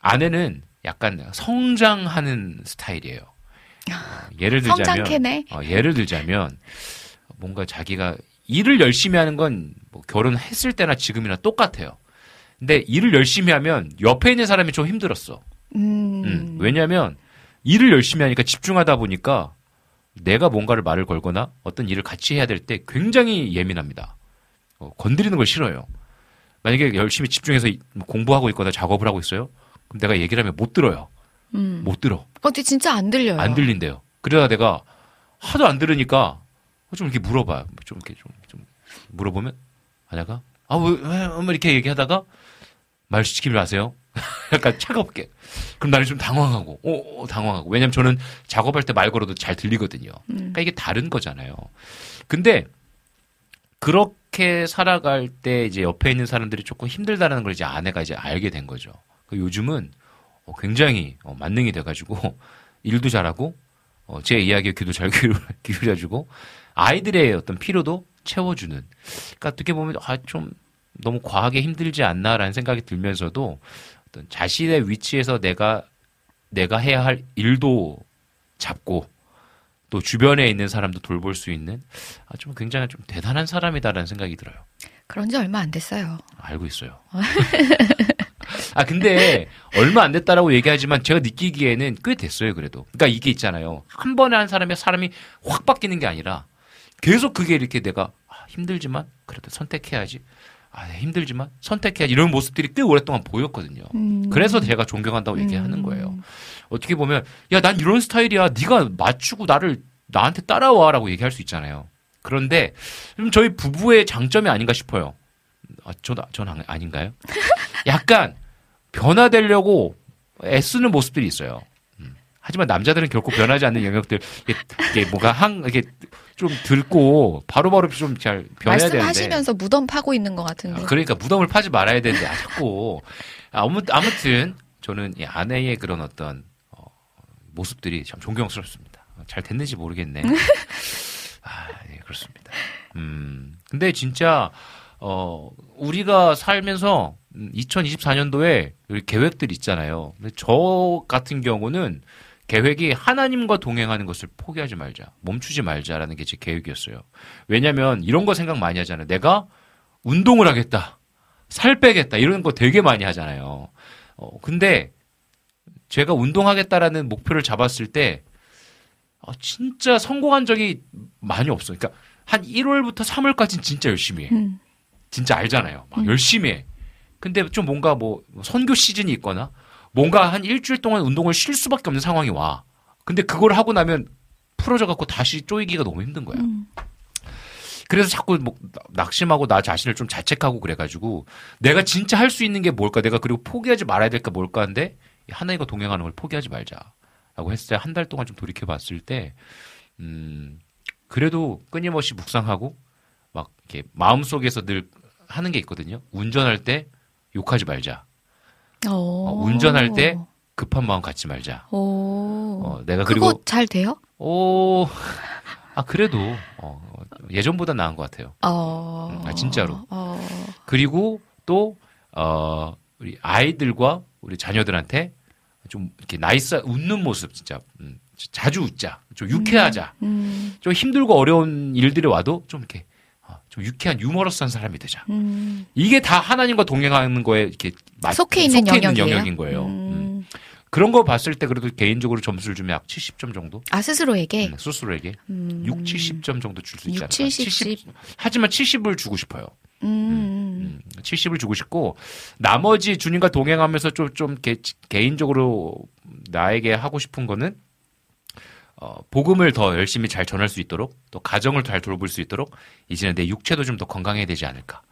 아내는 약간 성장하는 스타일이에요. 어, 예를 들자면. 어, 예를 들자면 뭔가 자기가 일을 열심히 하는 건 뭐 결혼했을 때나 지금이나 똑같아요. 근데 일을 열심히 하면 옆에 있는 사람이 좀 힘들었어. 음, 음, 왜냐하면 일을 열심히 하니까 집중하다 보니까 내가 뭔가를 말을 걸거나 어떤 일을 같이 해야 될 때 굉장히 예민합니다. 어, 건드리는 걸 싫어해요. 만약에 열심히 집중해서 이- 공부하고 있거나 작업을 하고 있어요. 그럼 내가 얘기를 하면 못 들어요. 음. 못 들어. 근데 진짜 안 들려요. 안 들린대요. 그러다가 내가 하도 안 들으니까 좀 이렇게 물어봐요. 좀 이렇게 좀, 좀 물어보면 아내가 아, 왜, 왜, 이렇게 얘기하다가 말 시키지 마세요. [LAUGHS] 약간 차갑게. 그럼 나는 좀 당황하고, 어, 어, 당황하고. 왜냐면 저는 작업할 때 말 걸어도 잘 들리거든요. 음. 그러니까 이게 다른 거잖아요. 근데 그렇게 살아갈 때 이제 옆에 있는 사람들이 조금 힘들다는 걸 이제 아내가 이제 알게 된 거죠. 그 요즘은 어, 굉장히 어, 만능이 돼가지고 [LAUGHS] 일도 잘하고 어, 제 이야기에 귀도 잘 기울여- [LAUGHS] 기울여주고 아이들의 어떤 필요도 채워주는. 그러니까 어떻게 보면 아 좀 너무 과하게 힘들지 않나라는 생각이 들면서도 어떤 자신의 위치에서 내가 내가 해야 할 일도 잡고 또 주변에 있는 사람도 돌볼 수 있는 아, 좀 굉장히 좀 대단한 사람이다라는 생각이 들어요. 그런 지 얼마 안 됐어요. 알고 있어요. [LAUGHS] 아 근데 얼마 안 됐다라고 얘기하지만 제가 느끼기에는 꽤 됐어요 그래도. 그러니까 이게 있잖아요. 한 번에 한 사람의 사람이 확 바뀌는 게 아니라 계속 그게 이렇게 내가 아, 힘들지만 그래도 선택해야지. 아 힘들지만 선택해야지 이런 모습들이 꽤 오랫동안 보였거든요. 음. 그래서 제가 존경한다고 얘기하는 거예요. 어떻게 보면 야 난 이런 스타일이야. 네가 맞추고 나를 나한테 따라와라고 얘기할 수 있잖아요. 그런데 좀 저희 부부의 장점이 아닌가 싶어요. 아, 전, 전 아닌가요? [LAUGHS] 약간 변화되려고 애쓰는 모습들이 있어요. 음. 하지만 남자들은 결코 변하지 않는 영역들, 이게, 이게 뭐가 항, 이게 좀 들고 바로바로 좀 잘 변해야 되는데. 말씀하시면서 무덤 파고 있는 것 같은데. 아, 그러니까 무덤을 파지 말아야 되는데 아, 자꾸 아무, 아무튼 저는 이 아내의 그런 어떤 어, 모습들이 참 존경스럽습니다. 잘 됐는지 모르겠네. [LAUGHS] 아, 예, 그렇습니다. 음, 근데 진짜 어, 우리가 살면서 2024년도에 계획들 있잖아요. 근데 저 같은 경우는 계획이 하나님과 동행하는 것을 포기하지 말자, 멈추지 말자라는 게 제 계획이었어요. 왜냐면 이런 거 생각 많이 하잖아요. 내가 운동을 하겠다, 살 빼겠다, 이런 거 되게 많이 하잖아요. 어, 근데 제가 운동하겠다라는 목표를 잡았을 때, 어, 진짜 성공한 적이 많이 없어요. 그러니까 한 1월부터 3월까지는 진짜 열심히 해. 음. 진짜 알잖아요. 막 열심히 해. 근데 좀 뭔가 뭐 선교 시즌이 있거나 뭔가 한 일주일 동안 운동을 쉴 수밖에 없는 상황이 와. 근데 그걸 하고 나면 풀어져 갖고 다시 쪼이기가 너무 힘든 거야. 음. 그래서 자꾸 뭐 낙심하고 나 자신을 좀 자책하고 그래가지고 내가 진짜 할 수 있는 게 뭘까? 내가 그리고 포기하지 말아야 될까 뭘까 한데 하나님과 동행하는 걸 포기하지 말자라고 했을 때 한 달 동안 좀 돌이켜 봤을 때 음, 그래도 끊임없이 묵상하고 막 이렇게 마음 속에서 늘 하는 게 있거든요. 운전할 때 욕하지 말자. 어, 어, 운전할 때 급한 마음 갖지 말자. 오. 어, 내가 그리고 잘 돼요? 오, 아 그래도 어, 예전보다 나은 것 같아요. 어. 아, 진짜로. 어. 그리고 또 어, 우리 아이들과 우리 자녀들한테 좀 이렇게 nice 웃는 모습 진짜 음, 자주 웃자, 좀 유쾌하자. 음. 좀 힘들고 어려운 일들이 와도 좀 이렇게 어, 좀 유쾌한 유머러스한 사람이 되자. 음. 이게 다 하나님과 동행하는 거에 이렇게 맞- 속해 있는 영역이에요? 영역인 거예요. 음. 음. 그런 거 봤을 때 그래도 개인적으로 점수를 주면 약 70점 정도? 아 스스로에게 음, 스스로에게 음. 6, 70점 정도 줄 수 있지 6, 않을까? 70. 하지만 70을 주고 싶어요. 음. 70을 주고 싶고 나머지 주님과 동행하면서 좀 좀 개인적으로 나에게 하고 싶은 거는 어, 복음을 더 열심히 잘 전할 수 있도록 또 가정을 잘 돌볼 수 있도록 이제는 내 육체도 좀 더 건강해야 되지 않을까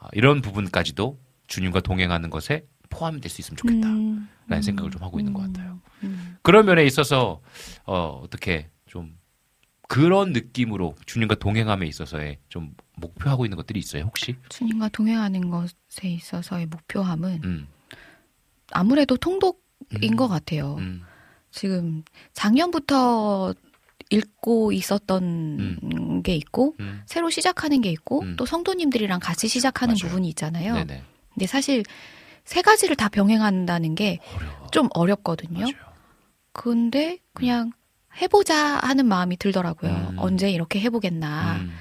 어, 이런 부분까지도 주님과 동행하는 것에 포함될 수 있으면 좋겠다라는 음. 생각을 좀 하고 있는 것 같아요. 음. 그런 면에 있어서 어, 어떻게 좀 그런 느낌으로 주님과 동행함에 있어서의 좀 목표하고 있는 것들이 있어요 혹시? 주님과 동행하는 것에 있어서의 목표함은 음, 아무래도 통독인 음. 것 같아요. 음, 지금 작년부터 읽고 있었던 게 있고 음. 새로 시작하는 게 있고 음. 또 성도님들이랑 같이 시작하는 맞아요. 부분이 있잖아요. 네네. 근데 사실 세 가지를 다 병행한다는 게 좀 어렵거든요. 맞아요. 근데 그냥 해보자 하는 마음이 들더라고요. 음. 언제 이렇게 해보겠나. 음,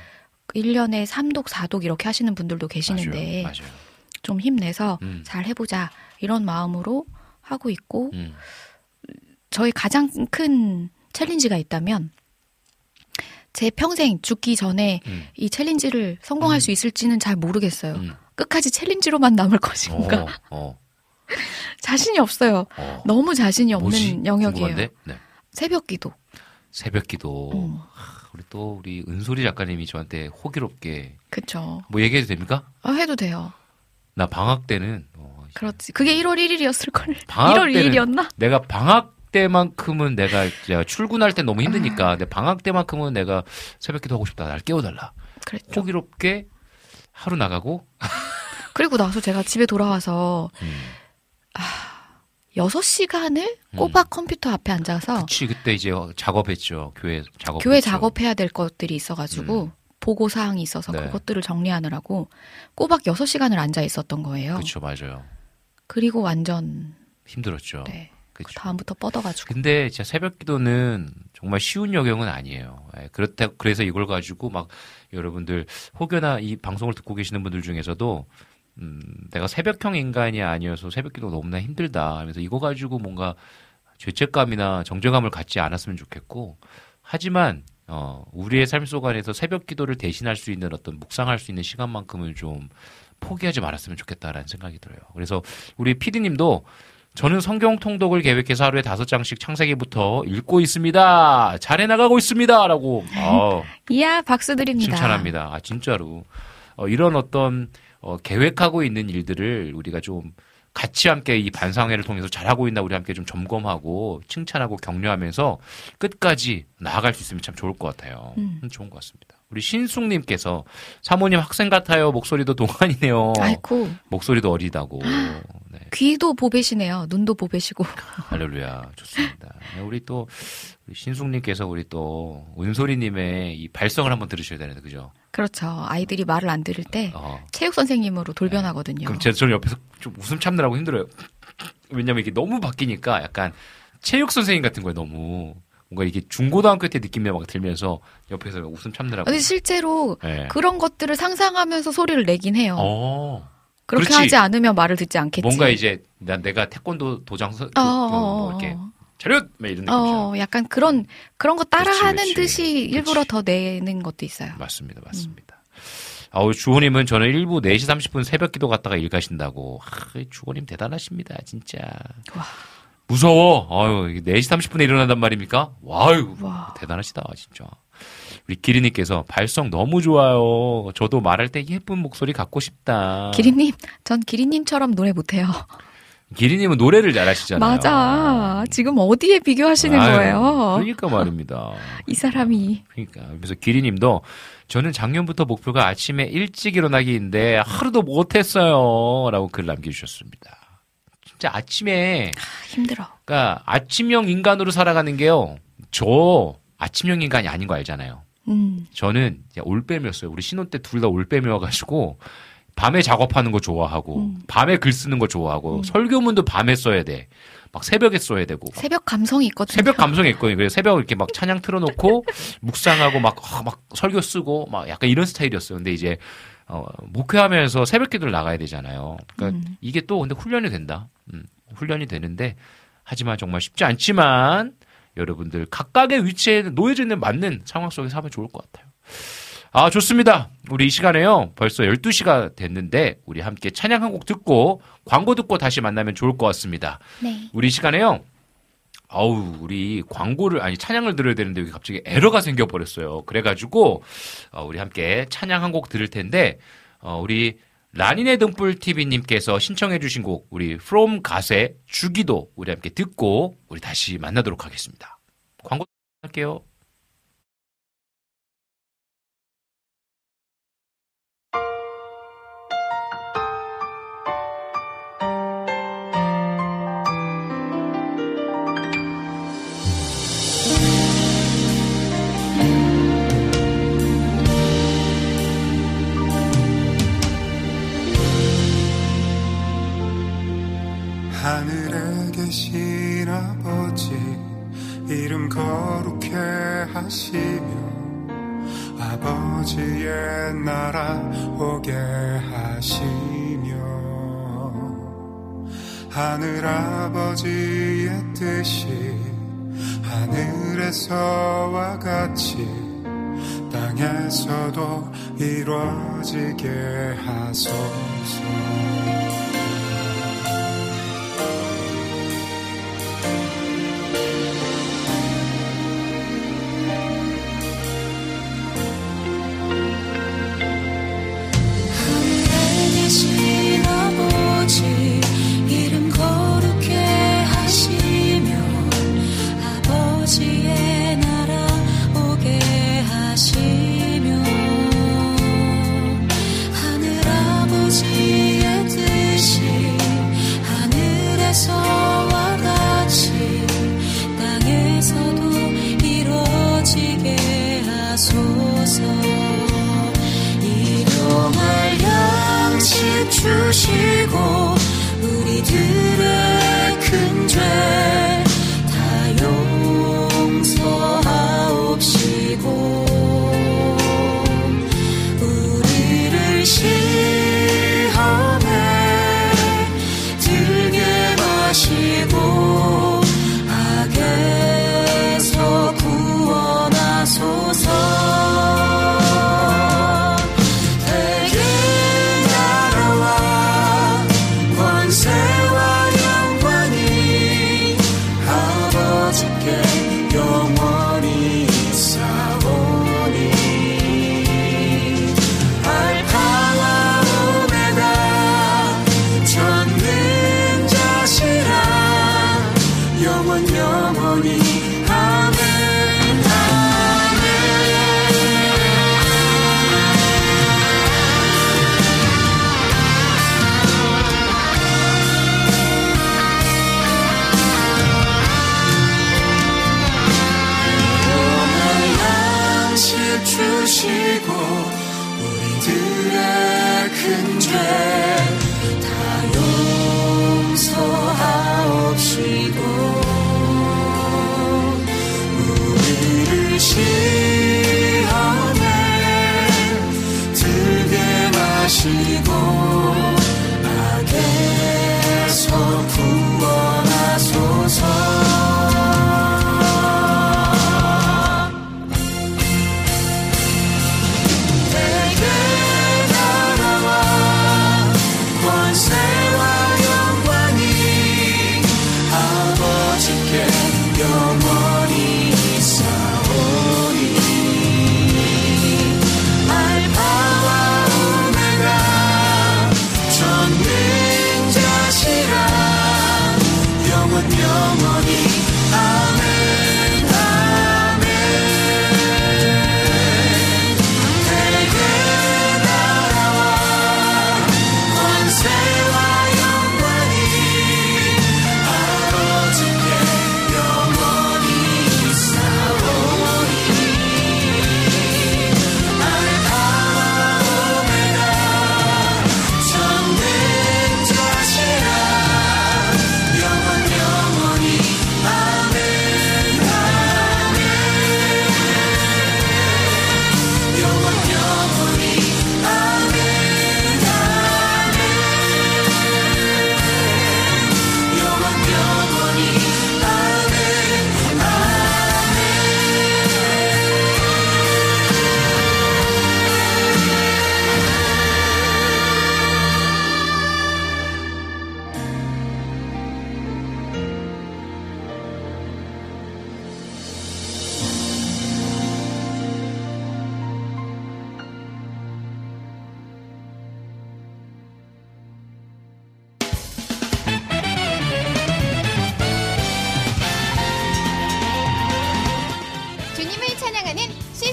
1년에 3독, 4독 이렇게 하시는 분들도 계시는데 맞아요. 좀 힘내서 음. 잘 해보자 이런 마음으로 하고 있고 음, 저희 가장 큰 챌린지가 있다면 제 평생 죽기 전에 음. 이 챌린지를 성공할 음. 수 있을지는 잘 모르겠어요. 음. 끝까지 챌린지로만 남을 것인가 어, 어, [LAUGHS] 자신이 없어요. 어. 너무 자신이 없는 뭐지? 영역이에요. 네. 새벽 기도. 새벽 기도. 음. 하, 우리 또 우리 은솔이 작가님이 저한테 호기롭게 그쵸. 뭐 얘기해도 됩니까? 아, 해도 돼요. 나 방학 때는 어, 그렇지. 그게 1월 1일이었을 걸. 방학 1월 때는 2일이었나? 내가 방학 때만큼은 내가 출근할 때 너무 아. 힘드니까 내 방학 때만큼은 내가 새벽 기도 하고 싶다. 날 깨워달라. 그랬죠. 호기롭게 하루 나가고 [LAUGHS] 그리고 나서 제가 집에 돌아와서 음. 6시간을 꼬박 컴퓨터 앞에 앉아서 그치 그때 이제 작업했죠 교회 작업 교회 작업해야 될 것들이 있어 가지고 보고 사항이 있어서 네. 그것들을 정리하느라고 꼬박 6시간을 앉아 있었던 거예요. 그렇죠 맞아요 그리고 완전 힘들었죠 네. 그. 다음부터 뻗어가지고 근데 진짜 새벽 기도는 정말 쉬운 여경은 아니에요. 예, 그렇다 그래서 이걸 가지고 막 여러분들 혹여나 이 방송을 듣고 계시는 분들 중에서도 음, 내가 새벽형 인간이 아니어서 새벽 기도가 너무나 힘들다 하면서 이거 가지고 뭔가 죄책감이나 정죄감을 갖지 않았으면 좋겠고 하지만 어, 우리의 삶 속 안에서 새벽 기도를 대신할 수 있는 어떤 묵상할 수 있는 시간만큼은 좀 포기하지 말았으면 좋겠다라는 생각이 들어요. 그래서 우리 피디님도 저는 성경 통독을 계획해서 하루에 다섯 장씩 창세기부터 읽고 있습니다. 잘해 나가고 있습니다. 라고. 어, 이야, 박수 드립니다. 칭찬합니다. 아, 진짜로. 어, 이런 어떤, 어, 계획하고 있는 일들을 우리가 좀 같이 함께 이 반상회를 통해서 잘하고 있나 우리 함께 좀 점검하고 칭찬하고 격려하면서 끝까지 나아갈 수 있으면 참 좋을 것 같아요. 음. 음, 좋은 것 같습니다. 우리 신숙님께서 사모님 학생 같아요. 목소리도 동안이네요. 아이고, 목소리도 어리다고. 네. 귀도 보배시네요. 눈도 보배시고. [LAUGHS] 할렐루야. 좋습니다. 네, 우리 또, 우리 신숙님께서 우리 또, 은솔이님의 이 발성을 한번 들으셔야 되는데, 그죠? 그렇죠. 아이들이 말을 안 들을 때 어. 체육 선생님으로 돌변하거든요. 그럼 제, 저는 옆에서 좀 웃음 참느라고 힘들어요. 왜냐면 이게 너무 바뀌니까 약간 체육 선생님 같은 거예요, 너무. 뭔가 이게 중고등학교 때 느낌이 막 들면서 옆에서 웃음 참느라고. 근데 실제로 네. 그런 것들을 상상하면서 소리를 내긴 해요. 어. 그렇게 그렇지. 하지 않으면 말을 듣지 않겠지. 뭔가 이제 난 내가 태권도 도장 서, 어, 뭐 어, 이렇게 어. 차렷 막 이런 느낌이죠. 어, 약간 그런 그런 거 따라하는. 듯이 일부러 더 내는 것도 있어요. 맞습니다. 맞습니다. 아우 주호님은 저는 일부 4시 30분 새벽 기도 갔다가 일 가신다고. 아, 주호님 대단하십니다. 진짜. 와. 무서워. 아유, 이게 4시 30분에 일어난단 말입니까? 와유. 와. 대단하시다, 진짜. 우리 기리님께서 발성 너무 좋아요. 저도 말할 때 예쁜 목소리 갖고 싶다. 기리님, 전 기리님처럼 노래 못해요. 기리님은 노래를 잘하시잖아요. 맞아. 지금 어디에 비교하시는 아유, 거예요? 그러니까 말입니다. [LAUGHS] 이 사람이 그러니까 그래서 기리님도 저는 작년부터 목표가 아침에 일찍 일어나기인데 하루도 못했어요 라고 글 남겨주셨습니다. 진짜 아침에 힘들어. 그러니까 아침형 인간으로 살아가는 게요. 저 아침형 인간이 아닌 거 알잖아요. 음. 저는 올빼미였어요. 우리 신혼 때 둘 다 올빼미여가지고 밤에 작업하는 거 좋아하고 음. 밤에 글 쓰는 거 좋아하고 설교문도 밤에 써야 돼. 막 새벽에 써야 되고 새벽 감성이 있거든요. 새벽 감성이 있거든요. 그래서 새벽 이렇게 막 찬양 틀어놓고 [LAUGHS] 묵상하고 막, 아, 막 설교 쓰고 막 약간 이런 스타일이었어요. 근데 이제 어, 목회하면서 새벽 기도를 나가야 되잖아요. 그러니까 음. 이게 또 근데 훈련이 된다. 음, 훈련이 되는데 하지만 정말 쉽지 않지만 여러분들 각각의 위치에 놓여져 있는 맞는 상황 속에서 하면 좋을 것 같아요. 아, 좋습니다. 우리 이 시간에요. 벌써 12시가 됐는데 우리 함께 찬양 한 곡 듣고 광고 듣고 다시 만나면 좋을 것 같습니다. 네. 우리 이 시간에요. 아우, 우리 광고를, 아니, 찬양을 들어야 되는데 여기 갑자기 에러가 생겨 버렸어요. 그래 가지고, 어, 우리 함께 찬양 한 곡 들을 텐데, 어, 우리 라니네 등불 TV님께서 신청해주신 곡, 우리 From 가세 주기도 우리 함께 듣고, 우리 다시 만나도록 하겠습니다. 광고 할게요. 하늘에 계신 아버지 이름 거룩해 하시며 아버지의 나라 오게 하시며 하늘 아버지의 뜻이 하늘에서와 같이 땅에서도 이루어지게 하소서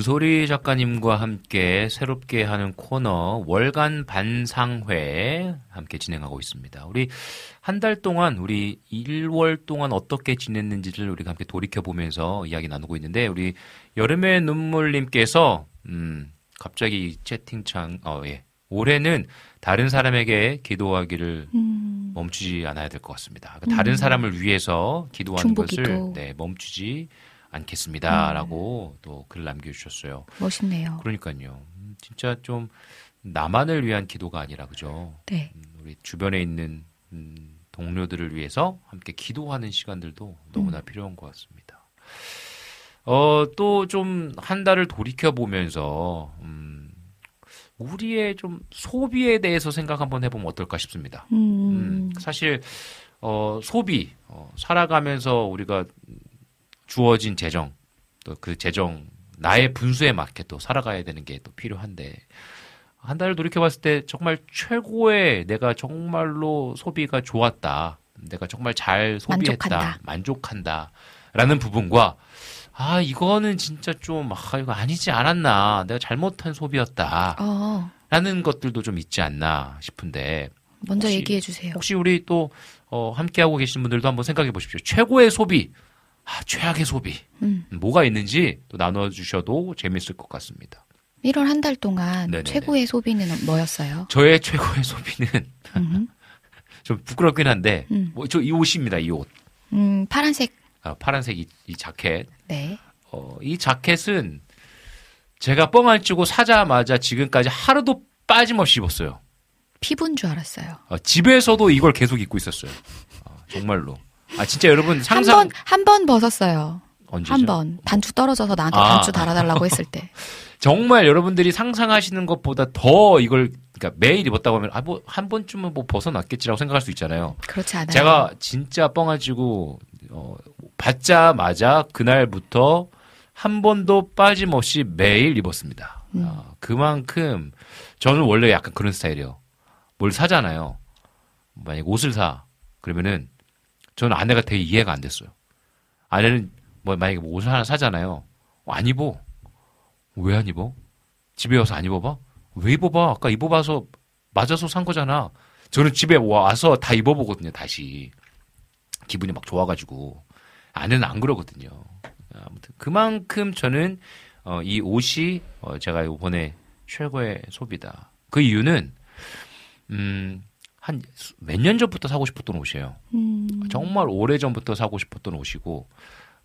네, 은솔이 작가님과 함께 새롭게 하는 코너 월간 반상회 함께 진행하고 있습니다. 우리 한 달 동안 우리 1월 동안 어떻게 지냈는지를 우리가 함께 돌이켜 보면서 이야기 나누고 있는데 우리 여름의 눈물님께서 음, 갑자기 이 채팅창 어 예. 올해는 다른 사람에게 기도하기를 음. 멈추지 않아야 될 것 같습니다. 그러니까 다른 음. 사람을 위해서 기도하는 것을 중보기도. 네, 멈추지 않겠습니다라고 또글 남겨주셨어요. 멋있네요. 그러니까요. 음, 진짜 좀 나만을 위한 기도가 아니라 그죠. 네. 음, 우리 주변에 있는 음, 동료들을 위해서 함께 기도하는 시간들도 너무나 음. 필요한 것 같습니다. 어, 또 좀 한 달을 돌이켜 보면서 음, 우리의 좀 소비에 대해서 생각 한번 해보면 어떨까 싶습니다. 음. 음, 사실 어, 소비 어, 살아가면서 우리가 주어진 재정 또 그 재정 나의 분수에 맞게 또 살아가야 되는 게 또 필요한데 한 달을 돌이켜 봤을 때 정말 최고의 내가 정말로 소비가 좋았다. 내가 정말 잘 소비했다. 만족한다. 만족한다. 라는 부분과 아, 이거는 진짜 좀, 아, 이거 아니지 않았나. 내가 잘못한 소비였다. 어, 라는 것들도 좀 있지 않나 싶은데. 먼저 혹시- 얘기해 주세요. 혹시 우리 또, 어, 함께하고 계신 분들도 한번 생각해 보십시오. 최고의 소비. 아, 최악의 소비. 음. 뭐가 있는지 또 나눠주셔도 재밌을 것 같습니다. 1월 한 달 동안 네네네. 최고의 소비는 뭐였어요? 저의 최고의 소비는 음, [LAUGHS] 좀 부끄럽긴 한데, 음. 뭐, 저 이 옷입니다, 이 옷. 음, 파란색. 아, 파란색 이, 이 자켓. 네. 어, 이 자켓은 제가 뻥안 치고 사자마자 지금까지 하루도 빠짐없이 입었어요. 피부인 줄 알았어요. 어, 집에서도 이걸 계속 입고 있었어요. 어, 정말로. 아, 진짜 여러분 한 상상. 번, 한 번 벗었어요. 언제죠? 한 번. 단추 떨어져서 나한테 아. 단추 달아달라고 했을 때. [LAUGHS] 정말 여러분들이 상상하시는 것보다 더 이걸 그러니까 매일 입었다고 하면 아 뭐 한 번쯤은 뭐 벗어났겠지라고 생각할 수 있잖아요. 그렇지 않아요. 제가 진짜 뻥가지고 어, 받자마자 그날부터 한 번도 빠짐없이 매일 입었습니다. 음. 어, 그만큼 저는 원래 약간 그런 스타일이에요. 뭘 사잖아요. 만약 옷을 사 그러면은 저는 아내가 되게 이해가 안 됐어요. 아내는 뭐 만약에 뭐 옷을 하나 사잖아요. 어, 안 입어. 왜 안 입어? 집에 와서 안 입어봐? 왜 입어봐? 아까 입어봐서 맞아서 산 거잖아. 저는 집에 와서 다 입어보거든요. 다시 기분이 막 좋아가지고 아내는 안 그러거든요. 아무튼 그만큼 저는 어, 이 옷이 어, 제가 이번에 최고의 소비다. 그 이유는 음, 한 몇 년 전부터 사고 싶었던 옷이에요. 음. 정말 오래 전부터 사고 싶었던 옷이고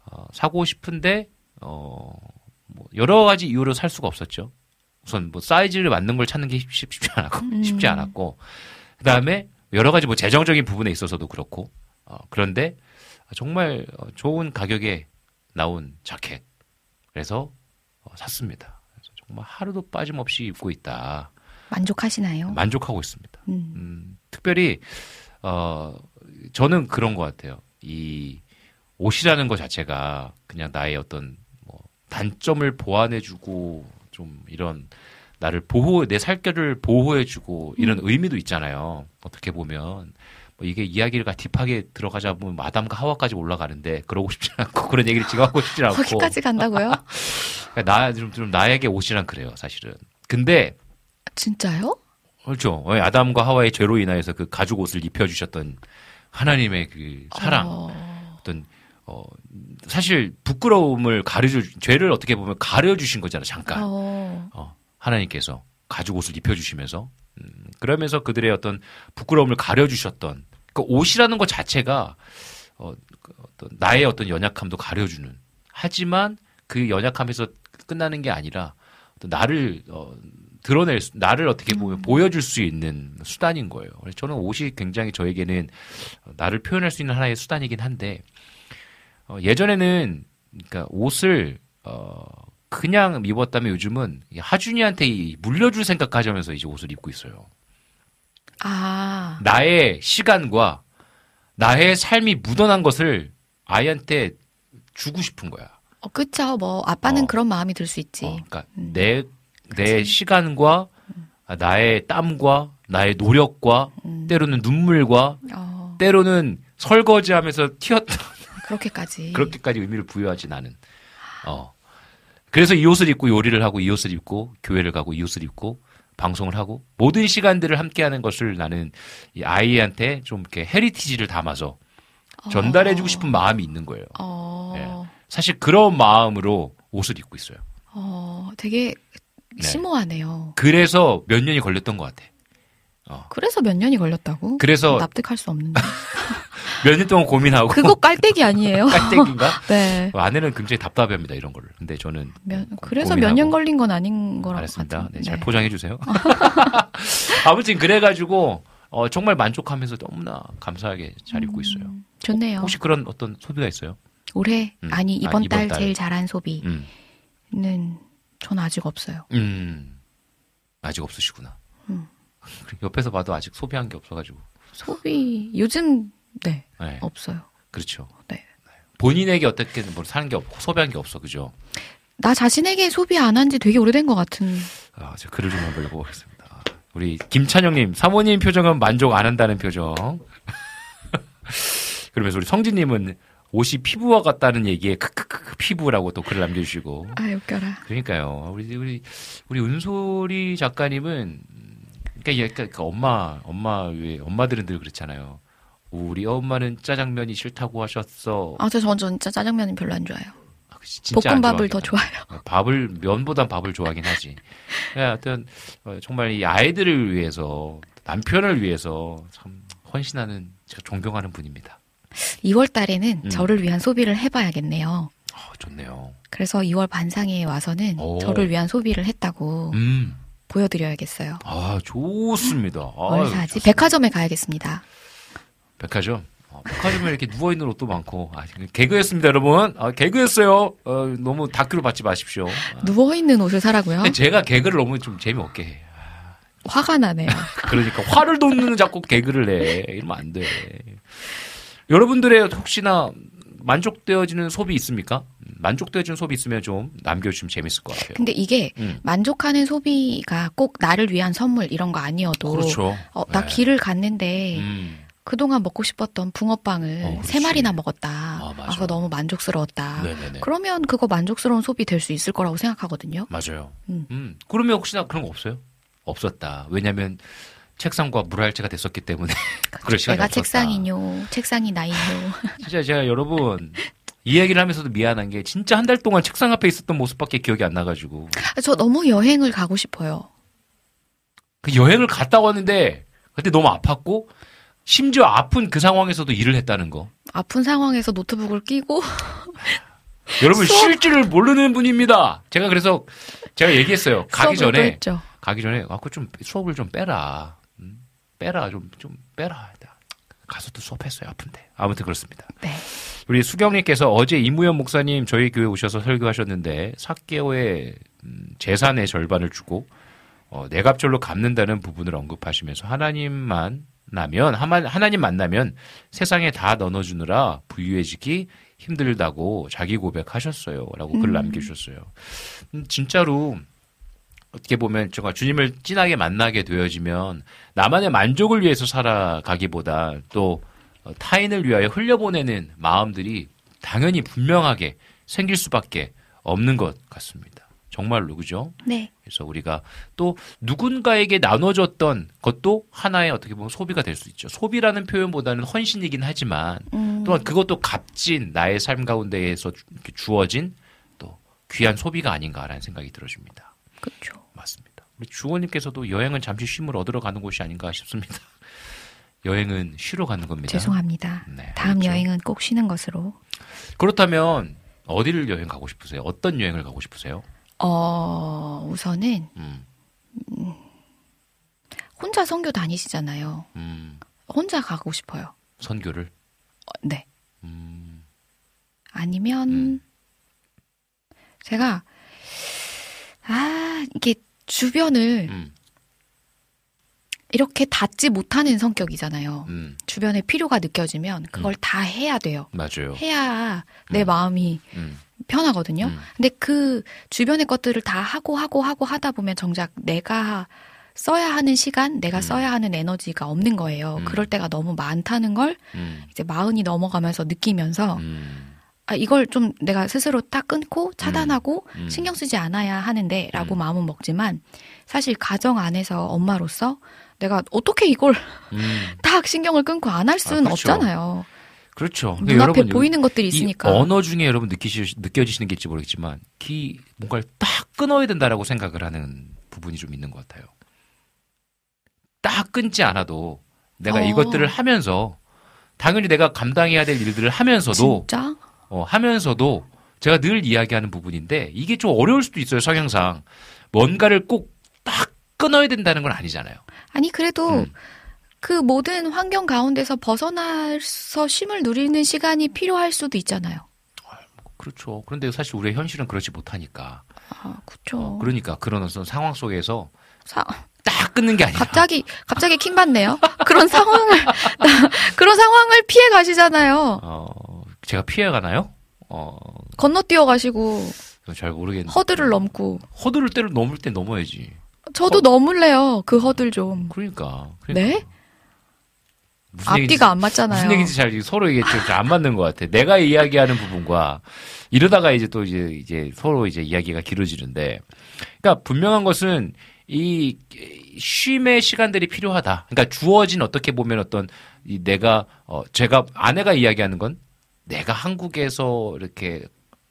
어, 사고 싶은데 어, 뭐 여러 가지 이유로 살 수가 없었죠. 우선 뭐 사이즈를 맞는 걸 찾는 게 쉽, 쉽지 않았고 음. 쉽지 않았고 그다음에 여러 가지 뭐 재정적인 부분에 있어서도 그렇고 어, 그런데 정말 어, 좋은 가격에 나온 자켓 그래서 어, 샀습니다. 그래서 정말 하루도 빠짐없이 입고 있다. 만족하시나요? 만족하고 있습니다. 음. 음, 특별히 어 저는 그런 것 같아요. 이 옷이라는 것 자체가 그냥 나의 어떤 뭐 단점을 보완해주고 좀 이런 나를 보호 내 살결을 보호해주고 이런 음. 의미도 있잖아요. 어떻게 보면 뭐 이게 이야기가 딥하게 들어가자 보면 마담과 하와까지 올라가는데 그러고 싶지 않고 [LAUGHS] 그런 얘기를 지금 하고 싶지 않고 거기까지 간다고요? [LAUGHS] 나좀 좀 나에게 옷이란 그래요 사실은. 근데 진짜요? 그렇죠. 어, 아담과 하와의 죄로 인하여서 그 가죽 옷을 입혀주셨던 하나님의 그 사랑, 어. 어떤 어 사실 부끄러움을 가려주 죄를 어떻게 보면 가려주신 거잖아 잠깐. 어. 어, 하나님께서 가죽 옷을 입혀주시면서 음, 그러면서 그들의 어떤 부끄러움을 가려주셨던 그 옷이라는 것 자체가 어, 그 어떤 나의 어떤 연약함도 가려주는 하지만 그 연약함에서 끝나는 게 아니라 나를 어, 드러낼 수, 나를 어떻게 보면 보여줄 수 있는 수단인 거예요. 그래서 저는 옷이 굉장히 저에게는 나를 표현할 수 있는 하나의 수단이긴 한데 어, 예전에는 그러니까 옷을 어, 그냥 입었다면 요즘은 이 하준이한테 이 물려줄 생각하자면서 이제 옷을 입고 있어요. 아. 나의 시간과 나의 삶이 묻어난 것을 아이한테 주고 싶은 거야. 어, 그쵸. 뭐, 아빠는 그런 마음이 들 수 있지. 그러니까 내, 내 시간과 아, 나의 땀과 나의 노력과 때로는 눈물과 어, 때로는 설거지하면서 튀었던 [LAUGHS] 그렇게까지. 그렇게까지 의미를 부여하지 나는. 어. 그래서 이 옷을 입고 요리를 하고 이 옷을 입고 교회를 가고 이 옷을 입고 방송을 하고 모든 시간들을 함께하는 것을 나는 이 아이한테 좀 이렇게 헤리티지를 담아서 전달해주고 싶은 마음이 있는 거예요. 어, 예. 사실 그런 마음으로 옷을 입고 있어요. 어, 되게 네. 심오하네요. 그래서 몇 년이 걸렸던 것 같아. 그래서 몇 년이 걸렸다고? 그래서- 납득할 수 없는데. [LAUGHS] 몇 년 동안 고민하고. 그거 깔때기 아니에요? [LAUGHS] 깔때기인가? [LAUGHS] 네. 아내는 굉장히 답답해합니다 이런 거를. 근데 저는 몇- 그래서 고민하고. 몇년 걸린 건 아닌 거라고 알았습니다. 네, 잘 포장해 주세요. 아무튼 그래가지고 어, 정말 만족하면서 너무나 감사하게 잘 입고 있어요. 좋네요. 혹시 그런 어떤 소비가 있어요? 올해 음. 아니 아, 이번, 이번 달, 달. 제일 잘한 소비는 음, 전 아직 없어요. 음, 아직 없으시구나. 음. [LAUGHS] 옆에서 봐도 아직 소비한 게 없어가지고. 소비 요즘 네 네, 없어요. 그렇죠. 네. 본인에게 어떻게 뭐 사는 게 없고 소비한 게 없어, 그죠? 나 자신에게 소비 안 한 지 되게 오래된 것 같은. 아, 제가 글을 좀 한번 읽어보겠습니다. 우리 김찬영님, 사모님 표정은 만족 안 한다는 표정. [LAUGHS] 그러면서 우리 성진님은 옷이 피부와 같다는 얘기에 크크크 피부라고 또 글을 남겨주시고. 아 웃겨라. 그러니까요. 우리 우리 우리 은솔이 작가님은 그러니까 얘 그러니까 엄마 엄마 왜 엄마들은 늘 그렇잖아요. 우리 엄마는 짜장면이 싫다고 하셨어. 아, 저전 진짜 짜장면은 별로 안 좋아해요. 진짜 안 볶음밥을 더 좋아해요. 어, 밥을 면보단 밥을 좋아하긴 하지. 예, 하여튼 어, 정말 이 아이들을 위해서 남편을 위해서 참 헌신하는 제가 존경하는 분입니다. 2월 달에는 음. 저를 위한 소비를 해봐야겠네요. 어, 좋네요. 그래서 2월 반상회에 와서는 오. 저를 위한 소비를 했다고 음, 보여드려야겠어요. 아 좋습니다. 뭘 아유, 사지? 백화점에 가야겠습니다. 백화점. 어, 백화점에 이렇게 누워 있는 옷도 많고. 아, 개그였습니다, 여러분. 아, 개그였어요. 어, 너무 다큐로 받지 마십시오. 아, 누워있는 옷을 사라고요? 제가 개그를 너무 좀 재미없게 해. 아, 화가 나네요. [LAUGHS] 그러니까 화를 돋는 자꾸 개그를 해. 이러면 안 돼. 여러분들의 혹시나 만족되어지는 소비 있습니까? 만족되어지는 소비 있으면 좀 남겨주시면 재밌을 것 같아요. 근데 이게 음. 만족하는 소비가 꼭 나를 위한 선물 이런 거 아니어도 그렇죠. 어, 나 네. 길을 갔는데 음. 그동안 먹고 싶었던 붕어빵을 어, 세 마리나 먹었다. 아, 맞아. 그거 너무 만족스러웠다. 네네네. 그러면 그거 만족스러운 소비 될 수 있을 거라고 생각하거든요. 맞아요. 음. 음. 그러면 혹시나 그런 거 없어요? 없었다. 왜냐면 책상과 물알체가 됐었기 때문에 [LAUGHS] 그럴 시간이 내가 없었다. 책상이뇨, 책상이 나이뇨. [LAUGHS] 진짜 제가 여러분 이 얘기를 하면서도 미안한 게 진짜 한 달 동안 책상 앞에 있었던 모습밖에 기억이 안 나가지고 저 너무 여행을 가고 싶어요. 그 여행을 갔다 왔는데 그때 너무 아팠고 심지어 아픈 그 상황에서도 일을 했다는 거. 아픈 상황에서 노트북을 끼고 [LAUGHS] 여러분 수업- 쉴 줄을 모르는 분입니다. 제가 그래서 제가 얘기했어요. 가기 전에 했죠. 가기 전에 아그 좀 수업을 좀 빼라. 음, 빼라 좀좀 빼라. 가서 또 수업했어요. 아픈데. 아무튼 그렇습니다. 네. 우리 수경님께서 어제 이무현 목사님 저희 교회 오셔서 설교하셨는데 사개오의 음, 재산의 절반을 주고 어, 내갑절로 갚는다는 부분을 언급하시면서 하나님만 나면 하나님 만나면 세상에 다 나눠주느라 부유해지기 힘들다고 자기 고백하셨어요라고 글 음. 남겨주셨어요. 음, 진짜로 어떻게 보면 정말 주님을 진하게 만나게 되어지면 나만의 만족을 위해서 살아가기보다 또 어, 타인을 위하여 흘려보내는 마음들이 당연히 분명하게 생길 수밖에 없는 것 같습니다. 정말로 그죠? 네. 그래서 우리가 또 누군가에게 나눠줬던 것도 하나의 어떻게 보면 소비가 될 수 있죠. 소비라는 표현보다는 헌신이긴 하지만 음. 또한 그것도 값진 나의 삶 가운데에서 주어진 또 귀한 소비가 아닌가라는 생각이 들어집니다. 그렇죠. 맞습니다. 우리 주원님께서도 여행은 잠시 쉼을 얻으러 가는 곳이 아닌가 싶습니다. [LAUGHS] 여행은 쉬러 가는 겁니다. 죄송합니다. 네, 다음 알겠죠. 여행은 꼭 쉬는 것으로. 그렇다면 어디를 여행 가고 싶으세요? 어떤 여행을 가고 싶으세요? 어, 우선은 음, 음, 혼자 선교 다니시잖아요. 음, 혼자 가고 싶어요. 선교를 어, 네. 음, 아니면 제가 아 이게 주변을 음. 이렇게 닫지 못하는 성격이잖아요. 음, 주변에 필요가 느껴지면 그걸 다 해야 돼요. 맞아요. 해야 내 마음이 음, 편하거든요. 근데 그 주변의 것들을 다 하고 하고 하고 하다 보면 정작 내가 써야 하는 시간, 음. 내가 써야 하는 에너지가 없는 거예요. 그럴 때가 너무 많다는 걸 음, 이제 마흔이 넘어가면서 느끼면서 아 이걸 좀 내가 스스로 딱 끊고 차단하고 음. 신경 쓰지 않아야 하는데 라고 마음은 먹지만 사실 가정 안에서 엄마로서 내가 어떻게 이걸 음. [LAUGHS] 딱 신경을 끊고 안 할 수는 아, 그렇죠. 없잖아요. 그렇죠. 눈앞에 여러분, 보이는 것들이 이 있으니까. 언어 중에 여러분 느끼시 느껴지시는 게일지 모르겠지만 기 뭔가를 딱 끊어야 된다라고 생각을 하는 부분이 좀 있는 것 같아요. 딱 끊지 않아도 내가 어. 이것들을 하면서 당연히 내가 감당해야 될 일들을 하면서도 진짜? 어, 하면서도 제가 늘 이야기하는 부분인데 이게 좀 어려울 수도 있어요 성향상 뭔가를 꼭 딱 끊어야 된다는 건 아니잖아요. 아니 그래도 음. 그 모든 환경 가운데서 벗어나서 쉼을 누리는 시간이 필요할 수도 있잖아요. 그렇죠. 그런데 사실 우리의 현실은 그렇지 못하니까. 아, 그렇죠. 그러니까 그런 어떤 상황 속에서 사- 딱 끊는 게 아니라 갑자기 갑자기 킹 받네요. 그런 상황을 [LAUGHS] 그런 상황을 피해 가시잖아요. 어, 제가 피해가나요? 어, 건너뛰어 가시고 잘 모르겠는데. 허들을 넘고 허들을 때를 넘을 때 넘어야지. 저도 넘을래요. 그 허들 좀. 그러니까. 네? 무슨 앞뒤가 얘기인지- 안 맞잖아요. 무슨 얘기인지 잘 서로 이게 좀안 맞는 것 같아. 내가 이야기하는 부분과 이러다가 이제 또 이제 이제 서로 이제 이야기가 길어지는데, 그러니까 분명한 것은 이 쉼의 시간들이 필요하다. 그러니까 주어진 어떻게 보면 어떤 이 내가 어 제가 아내가 이야기하는 건 내가 한국에서 이렇게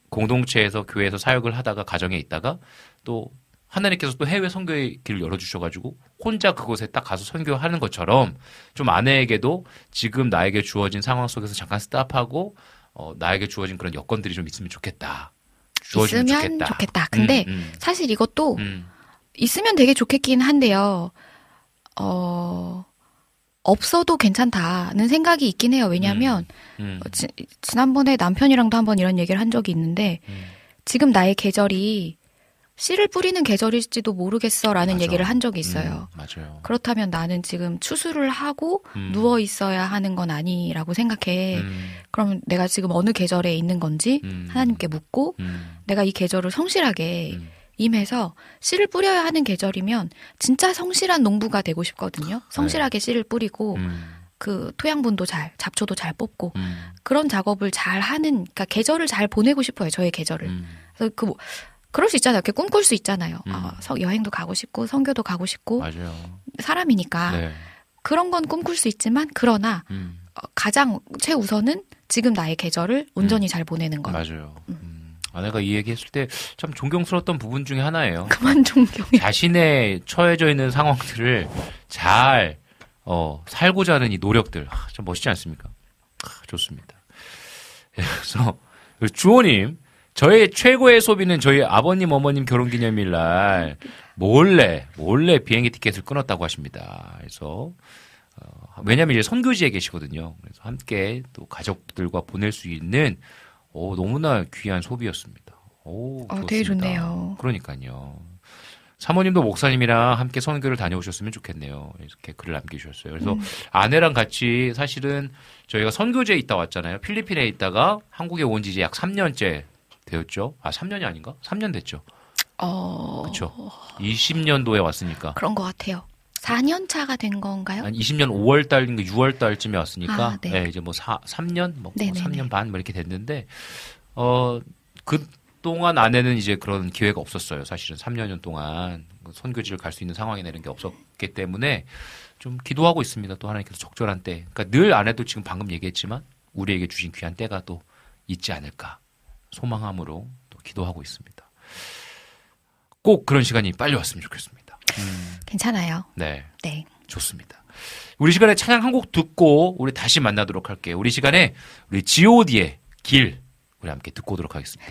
공동체에서 교회에서 사역을 하다가 가정에 있다가 또 하나님께서 또 해외 선교의 길을 열어주셔가지고 혼자 그곳에 딱 가서 선교하는 것처럼 좀 아내에게도 지금 나에게 주어진 상황 속에서 잠깐 스탑하고 어, 나에게 주어진 그런 여건들이 좀 있으면 좋겠다. 주어지면 있으면 좋겠다. 좋겠다. 근데 음, 음. 사실 이것도 음. 있으면 되게 좋겠긴 한데요. 어, 없어도 괜찮다는 생각이 있긴 해요. 왜냐하면 음. 어, 지, 지난번에 남편이랑도 한번 이런 얘기를 한 적이 있는데 음. 지금 나의 계절이 씨를 뿌리는 계절일지도 모르겠어라는 맞아. 얘기를 한 적이 있어요. 음, 맞아요. 그렇다면 나는 지금 추수를 하고 음. 누워 있어야 하는 건 아니라고 생각해. 음, 그러면 내가 지금 어느 계절에 있는 건지 음. 하나님께 묻고 음, 내가 이 계절을 성실하게 음. 임해서 씨를 뿌려야 하는 계절이면 진짜 성실한 농부가 되고 싶거든요. 성실하게 씨를 뿌리고 음, 그 토양분도 잘, 잡초도 잘 뽑고 음, 그런 작업을 잘 하는, 그러니까 계절을 잘 보내고 싶어요. 저의 계절을. 음. 그래서 그 뭐, 그럴 수 있잖아요. 이렇게 꿈꿀 수 있잖아요. 음. 아, 서- 여행도 가고 싶고 성교도 가고 싶고 맞아요. 사람이니까 네. 그런 건 꿈꿀 수 있지만 그러나 음, 어, 가장 최우선은 지금 나의 계절을 온전히 잘 보내는 것. 맞아요. 음. 아 내가 이 얘기했을 때 참 존경스러웠던 부분 중에 하나예요. [LAUGHS] 그만 존경해. 자신의 처해져 있는 상황들을 잘 어, 살고자 하는 이 노력들 아, 참 멋있지 않습니까? 아, 좋습니다. 그래서 주호님 저의 최고의 소비는 저희 아버님 어머님 결혼기념일 날 몰래 몰래 비행기 티켓을 끊었다고 하십니다. 그래서 어, 왜냐하면 이제 선교지에 계시거든요. 그래서 함께 또 가족들과 보낼 수 있는 오, 너무나 귀한 소비였습니다. 오, 어, 되게. 좋네요. 그러니까요. 사모님도 목사님이랑 함께 선교를 다녀오셨으면 좋겠네요. 이렇게 글을 남겨주셨어요. 그래서 음. 아내랑 같이 사실은 저희가 선교제에 있다 왔잖아요. 필리핀에 있다가 한국에 온 지 이제 약 3년째 되었죠. 아, 3년이 아닌가? 3년 됐죠. 어, 그렇죠. 20년도에 왔으니까. 그런 것 같아요. 4년 차가 된 건가요? 한 20년 5월 달인가 6월 달쯤에 왔으니까 아, 네. 네, 이제 뭐 4, 3년 뭐 네네네. 3년 반 뭐 이렇게 됐는데 어 그 동안 아내는 이제 그런 기회가 없었어요. 사실은 3년 동안 그 선교지를 갈 수 있는 상황이나 이런 게 없었기 때문에 좀 기도하고 있습니다. 또 하나님께서 적절한 때. 그러니까 늘 아내도 지금 방금 얘기했지만 우리에게 주신 귀한 때가 또 있지 않을까 소망함으로 또 기도하고 있습니다. 꼭 그런 시간이 빨리 왔으면 좋겠습니다. 음, 괜찮아요. 네. 네. 좋습니다. 우리 시간에 찬양 한 곡 듣고 우리 다시 만나도록 할게요. 우리 시간에 우리 G.O.D의 길 우리 함께 듣고 오도록 하겠습니다.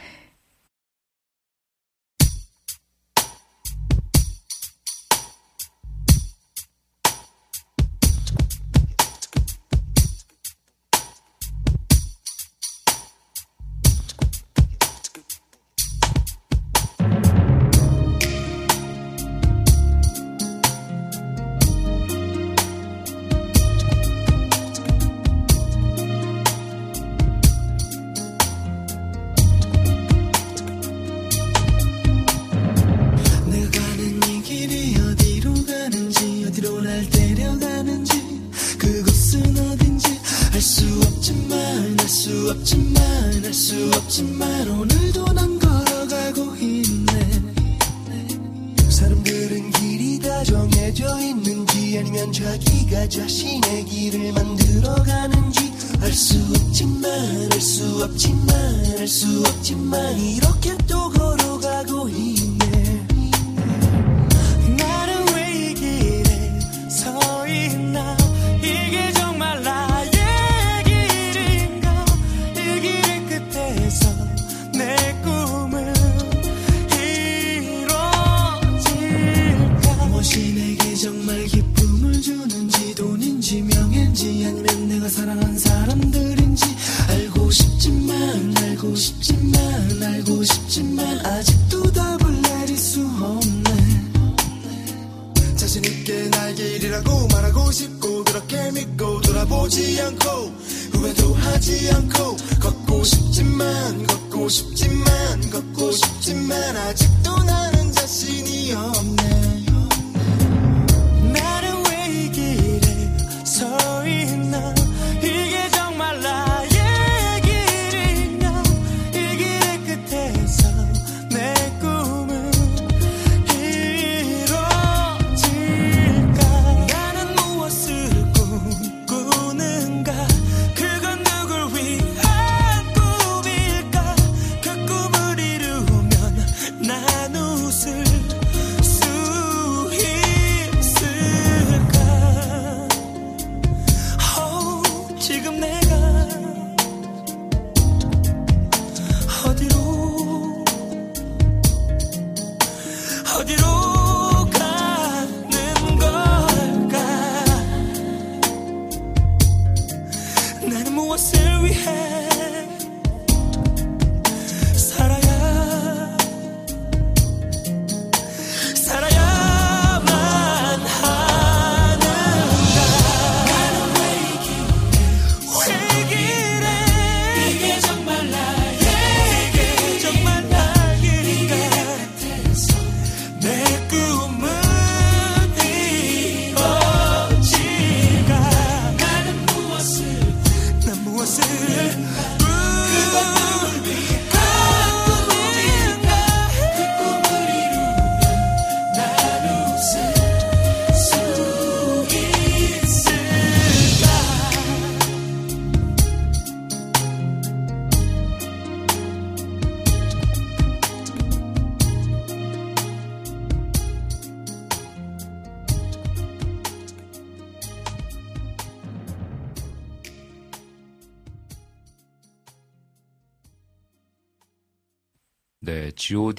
걷고 싶지만 아직도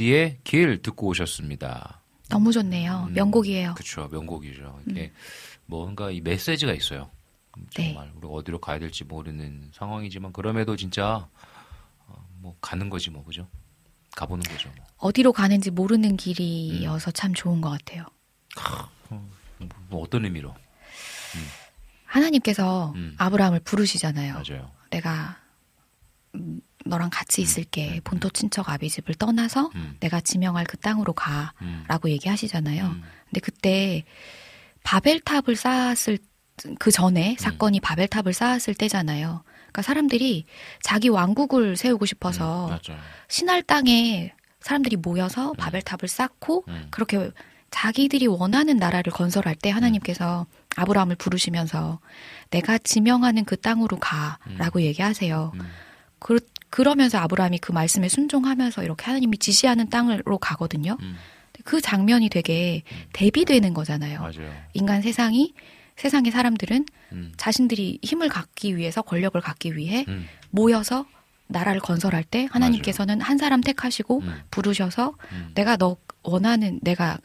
G.O.D의 길 듣고 오셨습니다. 너무 좋네요. 명곡이에요. 그렇죠, 명곡이죠. 이게 뭔가 이 메시지가 있어요. 네. 정말 우리가 어디로 가야 될지 모르는 상황이지만 그럼에도 진짜 어, 뭐 가는 거지 뭐 그죠? 가보는 거죠. 뭐. 어디로 가는지 모르는 길이어서 참 좋은 것 같아요. 뭐 어떤 의미로? 하나님께서 음. 아브라함을 부르시잖아요. 맞아요. 내가 음, 너랑 같이 있을게. 본토 친척 아비 집을 떠나서 음. 내가 지명할 그 땅으로 음. 가라고 얘기하시잖아요. 근데 그때 바벨탑을 쌓았을 그 전에 사건이 바벨탑을 쌓았을 때잖아요. 그러니까 사람들이 자기 왕국을 세우고 싶어서. 신할 땅에 사람들이 모여서 바벨탑을 쌓고 음. 그렇게 자기들이 원하는 나라를 건설할 때 하나님께서 아브라함을 부르시면서 내가 지명하는 그 땅으로 가라고 얘기하세요. 그, 그러면서 아브라함이 그 말씀에 순종하면서 이렇게 하나님이 지시하는 땅으로 가거든요. 그 장면이 되게 대비되는 거잖아요. 맞아요. 인간 세상이 세상의 사람들은 음. 자신들이 힘을 갖기 위해서 권력을 갖기 위해 음. 모여서 나라를 건설할 때 하나님께서는 한 사람 택하시고 음. 부르셔서 내가 너 원하는 내가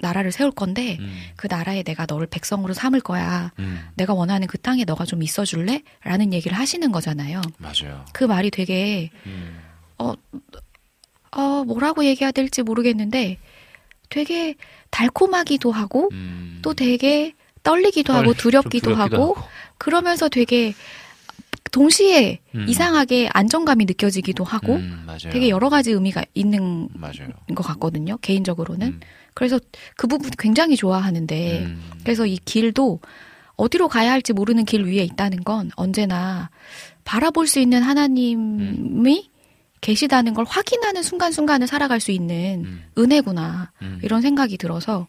나라를 세울 건데 그 나라에 내가 너를 백성으로 삼을 거야. 음. 내가 원하는 그 땅에 너가 좀 있어 줄래? 라는 얘기를 하시는 거잖아요. 맞아요. 그 말이 되게 음. 어, 어 뭐라고 얘기해야 될지 모르겠는데 되게 달콤하기도 하고 또 되게 떨리기도 떨- 하고 좀 두렵기도, 두렵기도 하고, 그러면서 되게 동시에 음. 이상하게 안정감이 느껴지기도 하고 음. 되게 여러 가지 의미가 있는 맞아요. 것 같거든요. 개인적으로는. 음. 그래서 그 부분 굉장히 좋아하는데 그래서 이 길도 어디로 가야 할지 모르는 길 위에 있다는 건 언제나 바라볼 수 있는 하나님이 계시다는 걸 확인하는 순간순간을 살아갈 수 있는 은혜구나 음. 이런 생각이 들어서.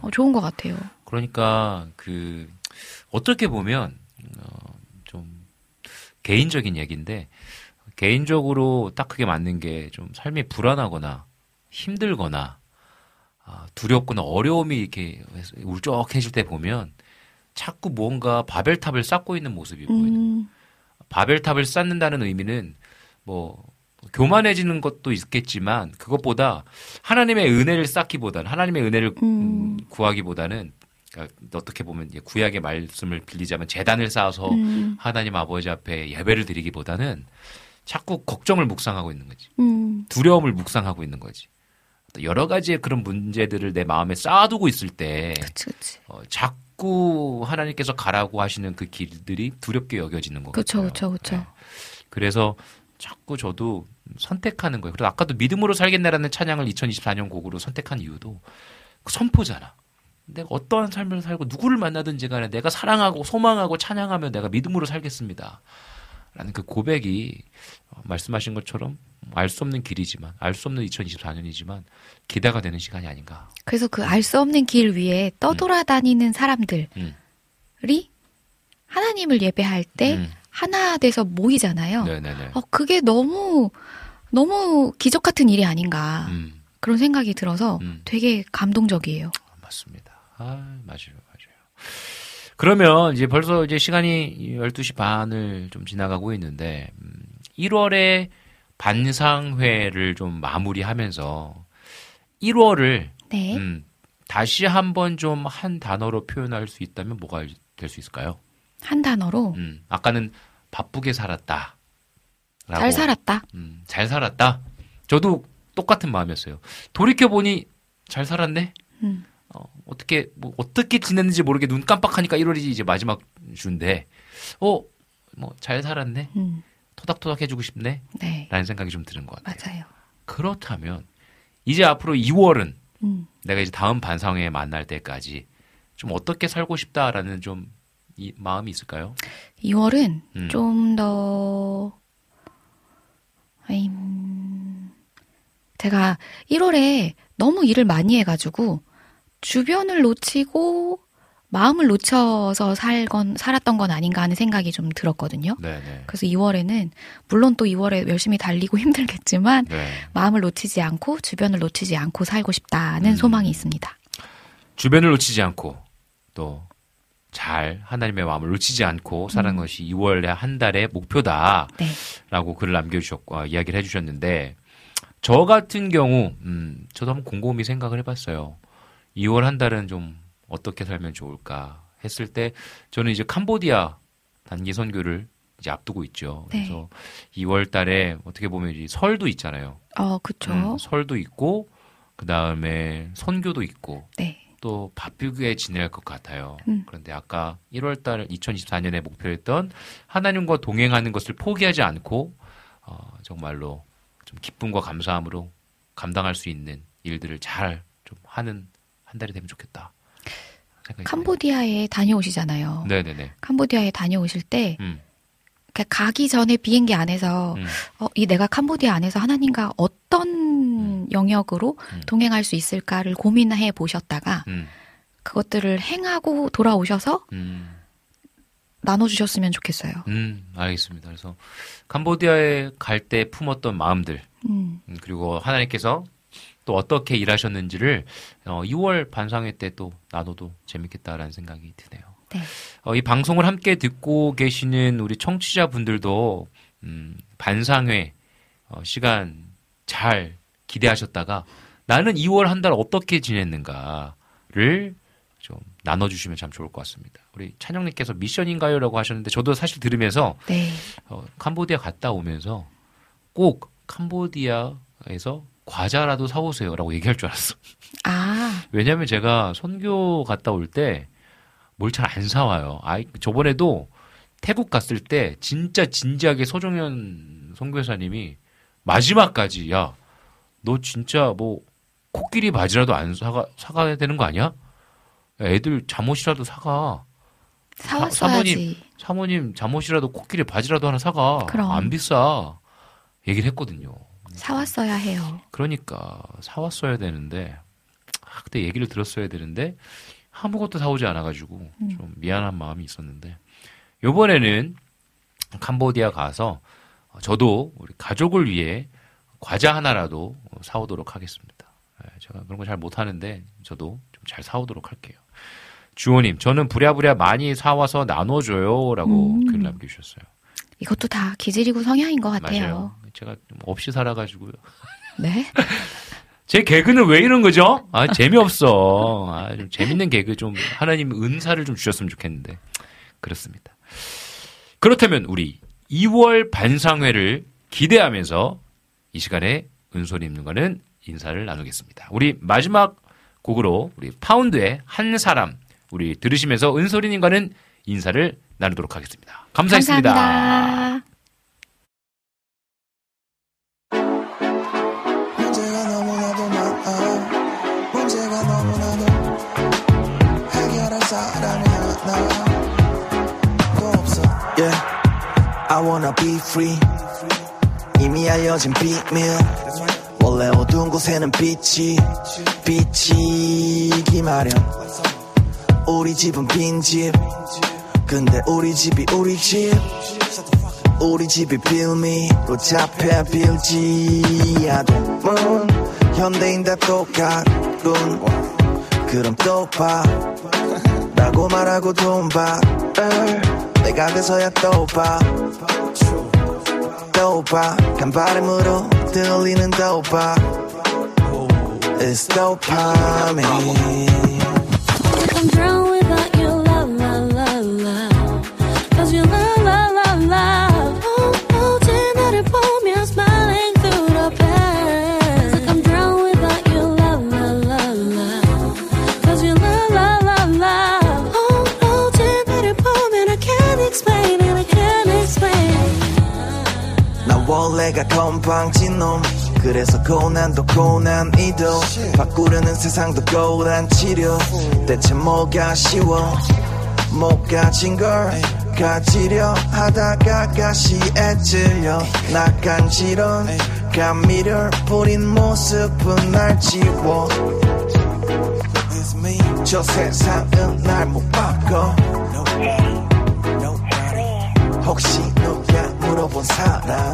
어, 좋은 것 같아요. 그러니까 그 어떻게 보면 어, 좀 개인적인 얘기인데 개인적으로 딱 그게 맞는 게 좀 삶이 불안하거나 힘들거나 아, 두렵거나 어려움이 이렇게 울적해질 때 보면 자꾸 뭔가 바벨탑을 쌓고 있는 모습이 보여요. 음, 바벨탑을 쌓는다는 의미는 뭐 교만해지는 것도 있겠지만 그것보다 하나님의 은혜를 쌓기보다는 하나님의 은혜를 음, 구하기보다는 그러니까 어떻게 보면 구약의 말씀을 빌리자면 재단을 쌓아서 음. 하나님 아버지 앞에 예배를 드리기보다는 자꾸 걱정을 묵상하고 있는 거지. 음, 두려움을 묵상하고 있는 거지. 여러 가지의 그런 문제들을 내 마음에 쌓아두고 있을 때 어, 자꾸 하나님께서 가라고 하시는 그 길들이 두렵게 여겨지는 것 그렇죠. 그렇죠, 그렇죠. 그래서 자꾸 저도 선택하는 거예요. 그래서 아까도 믿음으로 살겠네라는 찬양을 2024년 곡으로 선택한 이유도 그 선포잖아. 내가 어떠한 삶을 살고 누구를 만나든지 간에 내가 사랑하고 소망하고 찬양하며 내가 믿음으로 살겠습니다. 라는 그 고백이 어, 말씀하신 것처럼 알 수 없는 길이지만 알 수 없는 2024년이지만 기대가 되는 시간이 아닌가. 그래서 그 알 수 없는 길 위에 떠돌아다니는 사람들이 음. 하나님을 예배할 때 음. 하나 돼서 모이잖아요. 네네네. 어, 그게 너무 너무 기적 같은 일이 아닌가 음. 그런 생각이 들어서 되게 감동적이에요. 맞습니다. 아, 맞아요, 맞아요. 그러면 이제 벌써 이제 시간이 12시 반을 좀 지나가고 있는데, 음, 1월에 반상회를 좀 마무리하면서 1월을 네. 음, 다시 한번 좀 한 단어로 표현할 수 있다면 뭐가 될 수 있을까요? 한 단어로 음, 아까는 바쁘게 살았다. 라고. 잘 살았다. 음, 잘 살았다. 저도 똑같은 마음이었어요. 돌이켜 보니 잘 살았네. 음. 어, 어떻게 뭐 어떻게 지냈는지 모르게 눈 깜빡하니까 1월이 이제 마지막 주인데, 어, 뭐 잘 살았네. 음. 토닥토닥 해주고 싶네. 네. 라는 생각이 좀 드는 것 같아요. 맞아요. 그렇다면 이제 앞으로 2월은 음. 내가 이제 다음 반상회에 만날 때까지 좀 어떻게 살고 싶다라는 좀 이, 마음이 있을까요? 2월은 음. 좀 더, 음, 제가 1월에 너무 일을 많이 해가지고 주변을 놓치고 마음을 놓쳐서 살건, 살았던 건 아닌가 하는 생각이 좀 들었거든요. 네네. 그래서 2월에는 물론 또 2월에 열심히 달리고 [LAUGHS] 힘들겠지만 네. 마음을 놓치지 않고 주변을 놓치지 않고 살고 싶다는 음. 소망이 있습니다. 주변을 놓치지 않고 또 잘 하나님의 마음을 놓치지 않고 사는 음. 것이 2월의 한 달의 목표다라고 네. 글을 남겨주셨고 아, 이야기를 해주셨는데 저 같은 경우, 음, 저도 한번 곰곰이 생각을 해봤어요. 2월 한 달은 좀 어떻게 살면 좋을까 했을 때 저는 이제 캄보디아 단기 선교를 이제 앞두고 있죠. 네. 그래서 2월 달에 어떻게 보면 이 설도 있잖아요. 어, 그쵸. 음, 설도 있고 그 다음에 선교도 있고 네. 또 바쁘게 지낼 것 같아요. 음. 그런데 아까 1월 달 2024년에 목표했던 하나님과 동행하는 것을 포기하지 않고 어, 정말로 좀 기쁨과 감사함으로 감당할 수 있는 일들을 잘 좀 하는 한 달이 되면 좋겠다. 캄보디아에 다녀오시잖아요. 네네네. 캄보디아에 다녀오실 때 음. 가기 전에 비행기 안에서 음. 어, 이 내가 캄보디아 안에서 하나님과 어떤 영역으로 동행할 수 있을까를 고민해 보셨다가 음. 그것들을 행하고 돌아오셔서 음. 나눠주셨으면 좋겠어요. 음, 알겠습니다. 그래서 캄보디아에 갈 때 품었던 마음들, 음. 음, 그리고 하나님께서 또 어떻게 일하셨는지를 어, 2월 반상회 때 또 나눠도 재밌겠다라는 생각이 드네요. 네. 어, 이 방송을 함께 듣고 계시는 우리 청취자분들도 음, 반상회 어, 시간 잘 기대하셨다가 나는 2월 한 달 어떻게 지냈는가를 좀 나눠주시면 참 좋을 것 같습니다. 우리 찬영님께서 미션인가요라고 하셨는데 저도 사실 들으면서 네. 어, 캄보디아 갔다 오면서 꼭 캄보디아에서 과자라도 사오세요라고 얘기할 줄 알았어. 아, 왜냐하면 제가 선교 갔다 올 때 뭘 잘 안 사와요. 아, 저번에도 태국 갔을 때 진짜 진지하게 서종현 선교사님이 마지막까지 야, 너 진짜 뭐 코끼리 바지라도 안 사가 사가야 되는 거 아니야? 야, 애들 잠옷이라도 사가. 사-. 사모님, 사모님 잠옷이라도 코끼리 바지라도 하나 사가. 그럼. 안 비싸. 얘기를 했거든요. 사왔어야 해요. 그러니까 사왔어야 되는데 아, 그때 얘기를 들었어야 되는데 아무것도 사오지 않아가지고 음. 좀 미안한 마음이 있었는데 요번에는 캄보디아 가서 저도 우리 가족을 위해 과자 하나라도 사오도록 하겠습니다. 예, 제가 그런 거 잘 못하는데 저도 좀 잘 사오도록 할게요. 주호님, 저는 부랴부랴 많이 사와서 나눠줘요 라고 음. 글 남겨주셨어요. 이것도 다 기질이고 성향인 것 같아요. 맞아요. 제가 좀 없이 살아가지고요. 네. [LAUGHS] 제 개그는 왜 이런 거죠? 아, 재미없어. 아, 좀 재밌는 개그 좀 하나님 은사를 좀 주셨으면 좋겠는데. 그렇습니다. 그렇다면 우리 2월 반상회를 기대하면서 이 시간에 은솔님과는 인사를 나누겠습니다. 우리 마지막 곡으로 우리 파운드의 한 사람 우리 들으시면서 은솔이님과는 인사를 나누도록 하겠습니다. 감사했습니다. 감사합니다. 이미 알려진 비밀. 원래 어두운 곳에는 빛이 비치기 마련. 우리 집은 빈집 근데 우리 집이 우리 집. 우리 집이 빌미로 잡혀 빌지야 됨은 현대인 다 똑같군. 그럼 또봐. 라고 말하고 돈봐. 내가 그서야 또봐. 또봐. 간발음으로 들리는 또봐. It's dopamine I'm drowned without 나 원래가 건방진 놈. 그래서 고난도 고난이도. 바꾸려는 세상도 고난 치료. 대체 뭐가 쉬워? 못 가진 걸 가지려 하다가 가시에 찔려. 나 간지런 감미를 뿌린 모습은 날 지워. 저 세상은 날 못 바꿔. 혹시 누가 물어본 사람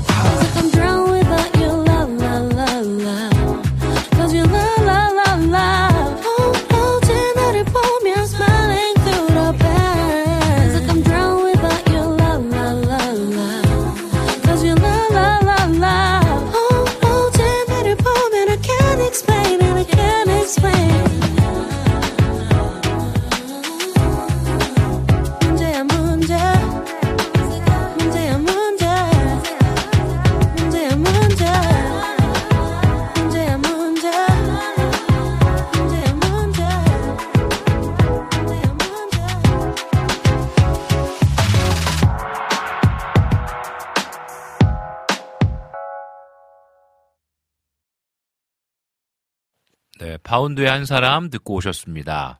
네, 파운드의 한 사람 듣고 오셨습니다.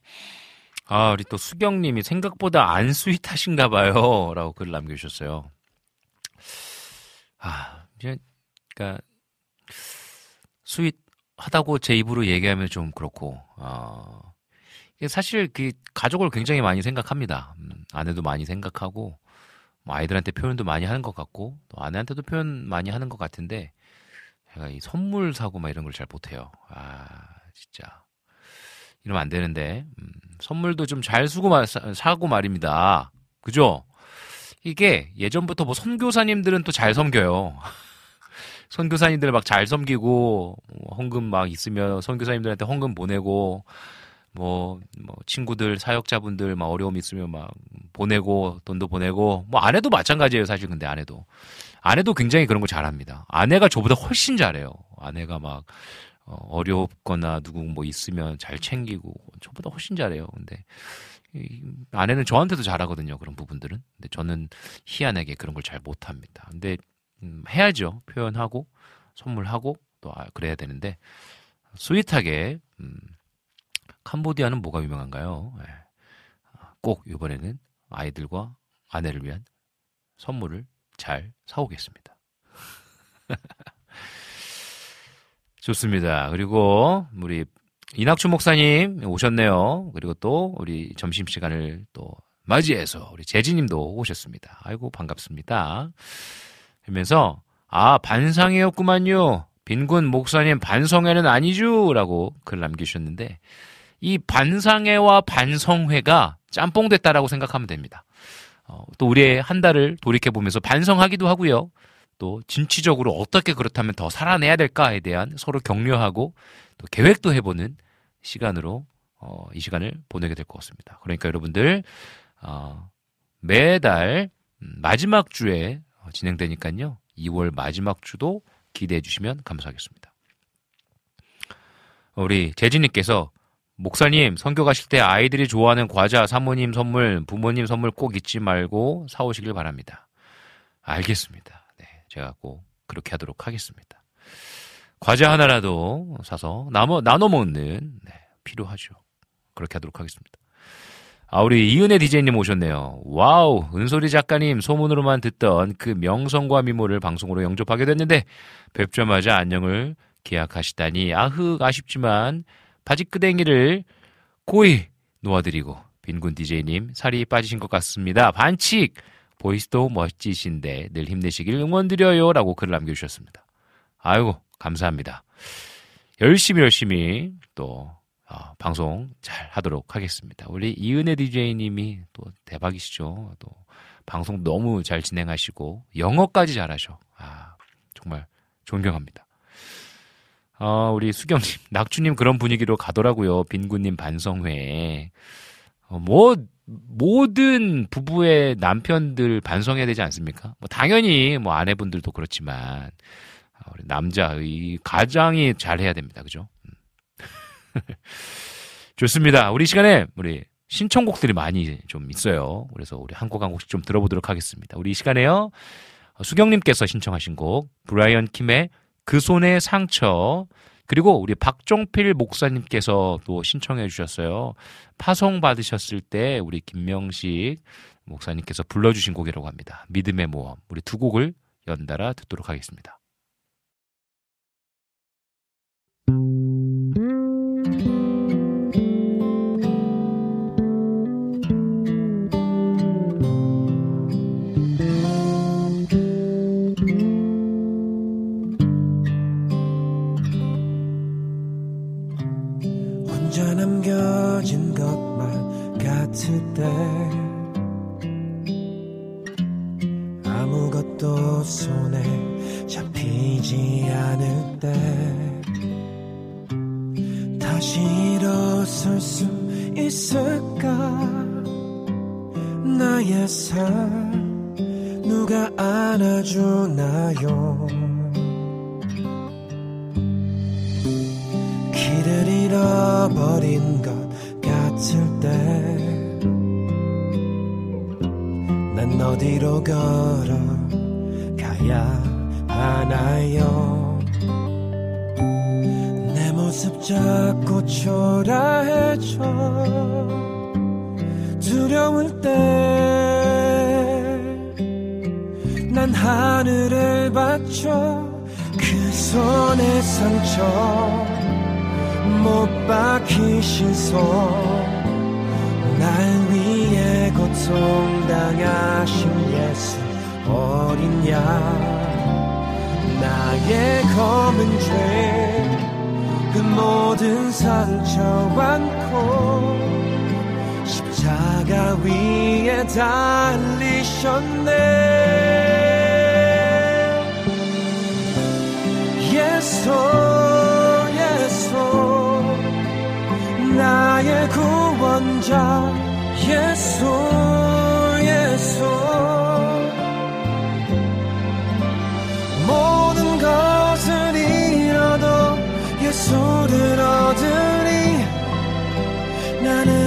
아, 우리 또 수경님이 생각보다 안 sweet하신가 봐요. 라고 글 남겨주셨어요. 아, 이제, 그니까, sweet하다고 제 입으로 얘기하면 좀 그렇고, 어, 사실 그 가족을 굉장히 많이 생각합니다. 음, 아내도 많이 생각하고, 뭐 아이들한테 표현도 많이 하는 것 같고, 또 아내한테도 표현 많이 하는 것 같은데, 제가 이 선물 사고 막 이런 걸 잘 못해요. 아, 진짜. 이러면 안 되는데, 음, 선물도 좀잘 쓰고 마, 사고 말입니다. 그죠? 이게 예전부터 뭐 선교사님들은 또 잘 섬겨요. [LAUGHS] 선교사님들 막 잘 섬기고, 뭐 헌금 막 있으면 선교사님들한테 헌금 보내고, 뭐, 뭐, 친구들, 사역자분들 막 어려움 있으면 막 보내고, 돈도 보내고, 뭐 아내도 마찬가지예요, 사실 근데 아내도. 아내도 굉장히 그런 거 잘합니다. 아내가 저보다 훨씬 잘해요. 아내가 막, 어, 어렵거나 누구 뭐 있으면 잘 챙기고, 저보다 훨씬 잘해요. 근데, 이, 아내는 저한테도 잘하거든요. 그런 부분들은. 근데 저는 희한하게 그런 걸 잘 못합니다. 근데, 음, 해야죠. 표현하고, 선물하고, 또, 아, 그래야 되는데, 스윗하게, 음, 캄보디아는 뭐가 유명한가요? 네. 꼭 이번에는 아이들과 아내를 위한 선물을 잘 사오겠습니다. [LAUGHS] 좋습니다. 그리고 우리 이낙주 목사님 오셨네요. 그리고 또 우리 점심 시간을 또 맞이해서 우리 재진님도 오셨습니다. 아이고 반갑습니다. 그러면서 아 반상이었구만요. 빈군 목사님 반성회는 아니죠라고 글 남기셨는데 이 반상회와 반성회가 짬뽕 됐다라고 생각하면 됩니다. 어, 또 우리의 한 달을 돌이켜 보면서 반성하기도 하고요. 또 진취적으로 어떻게 그렇다면 더 살아내야 될까에 대한 서로 격려하고 또 계획도 해보는 시간으로 어, 이 시간을 보내게 될 것 같습니다. 그러니까 여러분들 어, 매달 음, 마지막 주에 진행되니까요. 2월 마지막 주도 기대해 주시면 감사하겠습니다. 우리 재진님께서 목사님, 선교 가실 때 아이들이 좋아하는 과자, 사모님 선물, 부모님 선물 꼭 잊지 말고 사오시길 바랍니다. 알겠습니다. 네, 제가 꼭 그렇게 하도록 하겠습니다. 과자 하나라도 사서 나눠, 나눠 먹는, 네, 필요하죠. 그렇게 하도록 하겠습니다. 아, 우리 이은혜 디제이님 오셨네요. wow, 은솔이 작가님 소문으로만 듣던 그 명성과 미모를 방송으로 영접하게 됐는데 뵙자마자 안녕을 계약하시다니 아흐 아쉽지만 바지끄댕이를 고이 놓아드리고 빈군 DJ님 살이 빠지신 것 같습니다. 반칙! 보이스도 멋지신데 늘 힘내시길 응원드려요. 라고 글을 남겨주셨습니다. 아이고, 감사합니다. 열심히 열심히 또 어, 방송 잘 하도록 하겠습니다. 우리 이은혜 DJ님이 또 대박이시죠. 또 방송 너무 잘 진행하시고 영어까지 잘하셔. 아, 정말 존경합니다. 어, 우리 수경님, [LAUGHS] 낙주님 그런 분위기로 가더라고요. 빈구님 반성회. 어, 뭐, 모든 부부의 남편들 반성해야 되지 않습니까? 뭐, 당연히 뭐 아내분들도 그렇지만, 어, 우리 남자, 이 가장이 잘해야 됩니다. 그죠? 음. [LAUGHS] 좋습니다. 우리 시간에 우리 신청곡들이 많이 좀 있어요. 그래서 우리 한 곡 한 곡씩 좀 들어보도록 하겠습니다. 우리 이 시간에요. 수경님께서 신청하신 곡, 브라이언 킴의 그 손의 상처 그리고 우리 박종필 목사님께서 또 신청해 주셨어요. 파송 받으셨을 때 우리 김명식 목사님께서 불러주신 곡이라고 합니다. 믿음의 모험. 우리 두 곡을 연달아 듣도록 하겠습니다. 때 아무것도 손에 잡히지 않을 때 다시 일어설 수 있을까? 나의 삶 누가 안아주나요? 길을 잃어버린 것 같을 때 넌 어디로 걸어가야 하나요? 내 모습 자꾸 초라해져 두려울 때 난 하늘을 바쳐 그 손의 상처 못 박히신 손. 고통당하신 예수 어린 양. 나의 검은 죄 그 모든 상처 안고 십자가 위에 달리셨네. 예수 예수 나의 구원자. 예수 예수. 모든 것을 잃어도 예수를 얻으니 나는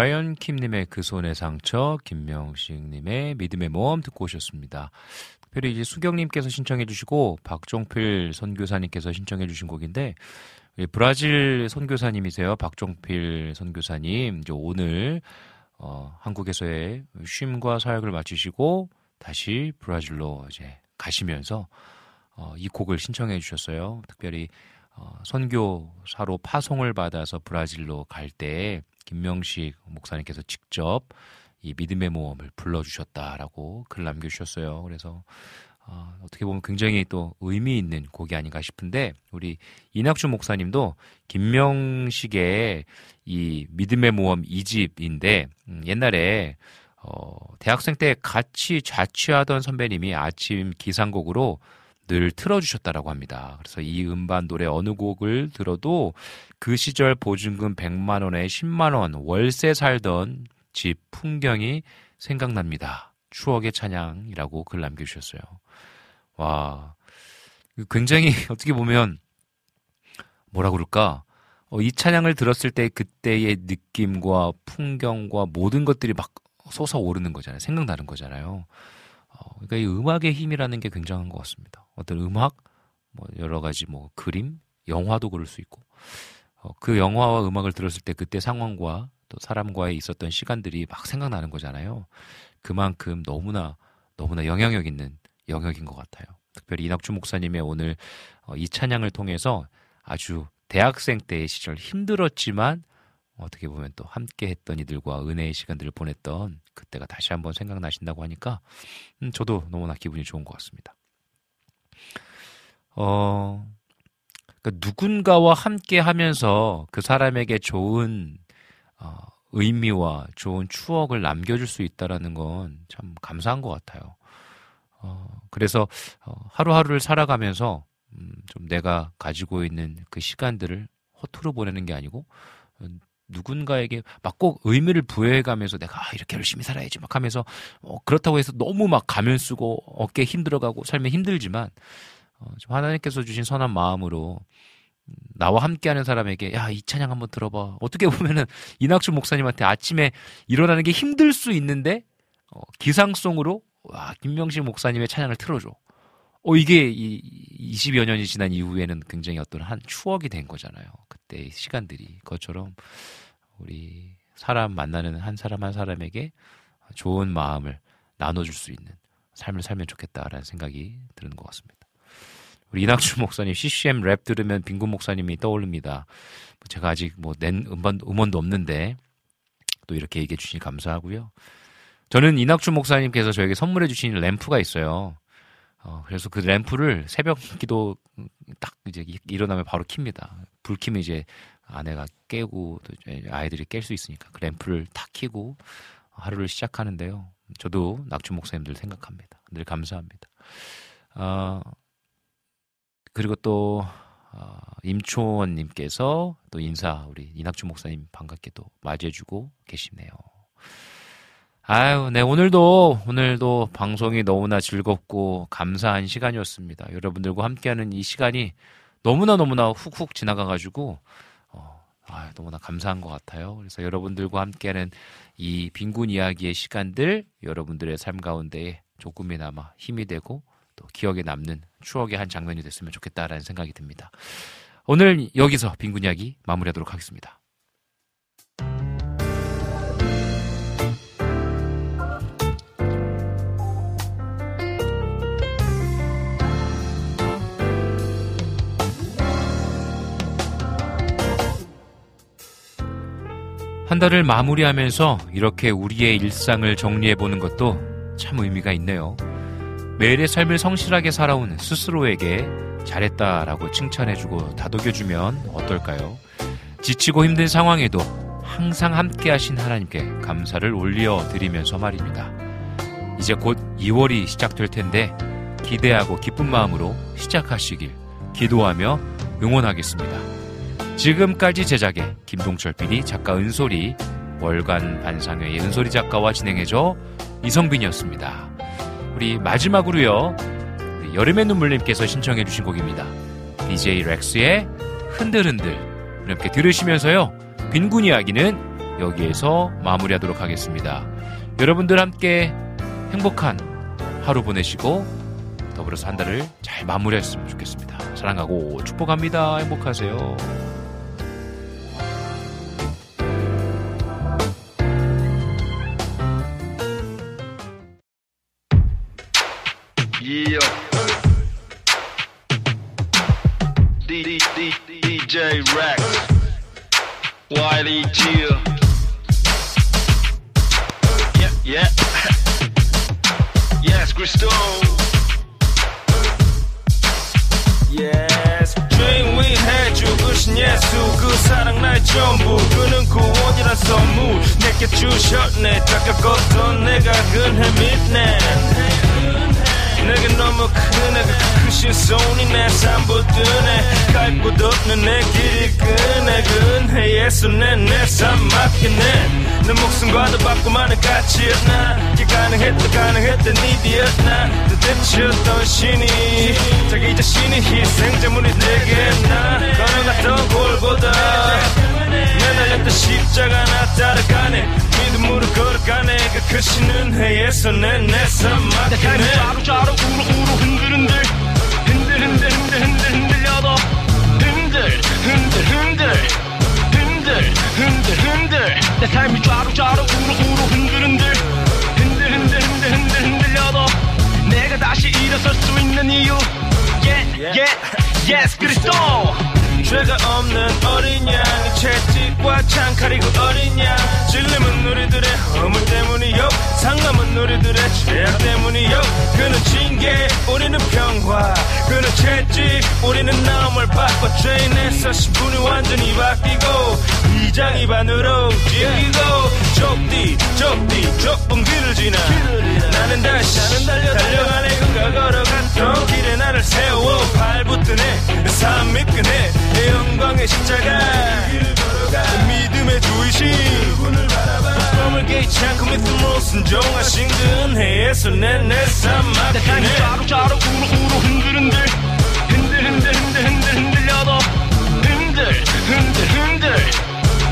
브라이언 킴님의 그 손의 상처, 김명식님의 믿음의 모험 듣고 오셨습니다. 특별히 이제 수경님께서 신청해주시고 박종필 선교사님께서 신청해주신 곡인데 예, 브라질 선교사님이세요, 박종필 선교사님. 이제 오늘 어, 한국에서의 쉼과 사역을 마치시고 다시 브라질로 이제 가시면서 어, 이 곡을 신청해 주셨어요. 특별히 어, 선교사로 파송을 받아서 브라질로 갈 때 김명식 목사님께서 직접 이 믿음의 모험을 불러주셨다라고 글 남겨주셨어요. 그래서 어, 어떻게 보면 굉장히 또 의미 있는 곡이 아닌가 싶은데 우리 이낙주 목사님도 김명식의 이 믿음의 모험 2집인데 음, 옛날에 어, 대학생 때 같이 자취하던 선배님이 아침 기상곡으로 늘 틀어주셨다라고 합니다. 그래서 이 음반 노래 어느 곡을 들어도 그 시절 보증금 100만 원에 10만 원 월세 살던 집 풍경이 생각납니다. 추억의 찬양이라고 글 남겨주셨어요. 와, 굉장히 [LAUGHS] 어떻게 보면 뭐라 그럴까? 어, 이 찬양을 들었을 때 그때의 느낌과 풍경과 모든 것들이 막 솟아오르는 거잖아요. 생각나는 거잖아요. 어, 그러니까 이 음악의 힘이라는 게 굉장한 것 같습니다. 어떤 음악, 뭐 여러 가지 뭐 그림, 영화도 그럴 수 있고 어, 그 영화와 음악을 들었을 때 그때 상황과 또 사람과의 있었던 시간들이 막 생각나는 거잖아요. 그만큼 너무나 너무나 영향력 있는 영역인 것 같아요. 특별히 이낙주 목사님의 오늘 어, 이 찬양을 통해서 아주 대학생 때의 시절 힘들었지만 어떻게 보면 또 함께 했던 이들과 은혜의 시간들을 보냈던 그때가 다시 한번 생각나신다고 하니까 음, 저도 너무나 기분이 좋은 것 같습니다. 어, 그러니까 누군가와 함께 하면서 그 사람에게 좋은 어, 의미와 좋은 추억을 남겨줄 수 있다라는 건 참 감사한 것 같아요. 어, 그래서 어, 하루하루를 살아가면서 음, 좀 내가 가지고 있는 그 시간들을 허투루 보내는 게 아니고 어, 누군가에게 막 꼭 의미를 부여해가면서 내가 아, 이렇게 열심히 살아야지 막 하면서 어, 그렇다고 해서 너무 막 가면 쓰고 어깨 힘들어가고 삶에 힘들지만 어, 좀 하나님께서 주신 선한 마음으로 음, 나와 함께하는 사람에게 야 이 찬양 한번 들어봐. 어떻게 보면은 이낙준 목사님한테 아침에 일어나는 게 힘들 수 있는데 어, 기상송으로 와 김명식 목사님의 찬양을 틀어줘. 어 이게 이 20여 년이 지난 이후에는 굉장히 어떤 한 추억이 된 거잖아요. 그때 시간들이 그것처럼 우리 사람 만나는 한 사람 한 사람에게 좋은 마음을 나눠줄 수 있는 삶을 살면 좋겠다라는 생각이 드는 것 같습니다. 우리 이낙준 목사님 CCM 랩 들으면 빈군 목사님이 떠오릅니다. 제가 아직 뭐 낸 음반, 음원도 없는데 또 이렇게 얘기해 주시니 감사하고요. 저는 이낙준 목사님께서 저에게 선물해 주신 램프가 있어요. 어, 그래서 그 램프를 새벽 기도 딱 이제 일어나면 바로 킵니다. 불 켜면 이제 아내가 깨고 아이들이 깰 수 있으니까 그 램프를 탁 켜고 하루를 시작하는데요. 저도 낙준 목사님들 생각합니다. 늘 감사합니다. 어, 그리고 또 어, 임초원님께서 또 인사 우리 이낙준 목사님 반갑게 또 맞이해주고 계시네요. 아유, 네 오늘도 오늘도 방송이 너무나 즐겁고 감사한 시간이었습니다. 여러분들과 함께하는 이 시간이 너무나 너무나 훅훅 지나가가지고 어, 아, 너무나 감사한 것 같아요. 그래서 여러분들과 함께하는 이 빈곤 이야기의 시간들 여러분들의 삶 가운데 조금이나마 힘이 되고 또 기억에 남는 추억의 한 장면이 됐으면 좋겠다라는 생각이 듭니다. 오늘 여기서 빈곤 이야기 마무리하도록 하겠습니다. 한 달을 마무리하면서 이렇게 우리의 일상을 정리해보는 것도 참 의미가 있네요. 매일의 삶을 성실하게 살아온 스스로에게 잘했다라고 칭찬해주고 다독여주면 어떨까요? 지치고 힘든 상황에도 항상 함께 하신 하나님께 감사를 올려드리면서 말입니다. 이제 곧 2월이 시작될 텐데 기대하고 기쁜 마음으로 시작하시길 기도하며 응원하겠습니다. 지금까지 제작의 김동철 PD, 작가 은솔이, 월간 반상회의 은솔이 작가와 진행해줘 이성빈이었습니다. 우리 마지막으로요, 우리 여름의 눈물님께서 신청해주신 곡입니다. DJ 렉스의 흔들흔들. 함께 들으시면서요, 빈군 이야기는 여기에서 마무리하도록 하겠습니다. 여러분들 함께 행복한 하루 보내시고 더불어서 한 달을 잘 마무리했으면 좋겠습니다. 사랑하고 축복합니다. 행복하세요. Wiley Chill. Yeah, yeah. [LAUGHS] yes, Crystal. Yes. 주인 위해주 그신 예수 그 사랑 나의 전부 그는 구원이란 선물 내게 주셨네 착각했던 내가 근해 믿네 내게 너무 큰 내가 크신 손이 내 삶부 뜨네 갈곳 없는 내 길이 끄네 근해 예수 내내삶 맡기네. 내 목숨과도 바꾸만은 가치였나? 이게 가능했다 가능했다 니 뒤였나? 뜻이었던 신이 자기 자신이 희생제물이 되겠나? 걸어갔던 골보다 매달렸던 십자가 나 따라가네. 믿음으로 걸어가네. 그 크신 은혜에서 내내삶 맡기네. 좌로 좌로 우로 우로 흔들 흔들 흔들. 내 삶이 좌로 좌로 우로 우로 흔들 흔들. 흔들 흔들 흔들 흔들 흔들려도 내가 다시 일어설 수 있는 이유. Yeah. Yeah. Yes 그리스도 죄가 없는 어린 양이 채찍과 창칼이고 어린 양. 질림은 우리들의 허물 때문이요. 상감은 우리들의 죄악 때문이요. 그는 징계 우리는 평화. 그는 채찍 우리는 나음을 받고 죄인에서 신분이 완전히 바뀌고 이장이 반으로 찢기고 좁디 좁디 좁은 길을 지나 나는 다시 달려가네. 그가 걸어갔던 길에 나를 세워. 발붙드네. 삶 미끄네 내 영광의 십자가 믿음의 주이신 깨지 않고 믿음으로 순종하신 근혜에서 내내 삼아 세상이 좌로좌로 우로우로 흔들흔들 흔들흔들 흔들흔들 흔들려도 흔들 흔들 흔들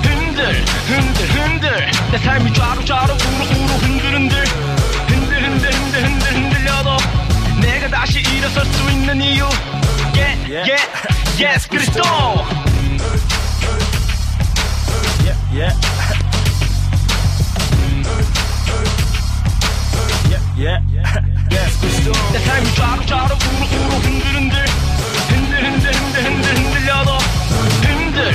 흔들 흔들 흔들 내 삶이 좌로좌로 우로우로 흔들흔들 흔들흔들 흔들흔들 흔들려도 내가 다시 일어설 수 있는 이유 Yeah, yeah, yes, Cristo. Yeah, yeah. Yeah, yeah, yes, Cristo. The time you try to try to fool, fool, 흔들, 흔들, 흔들, 흔들, 흔들, 흔들,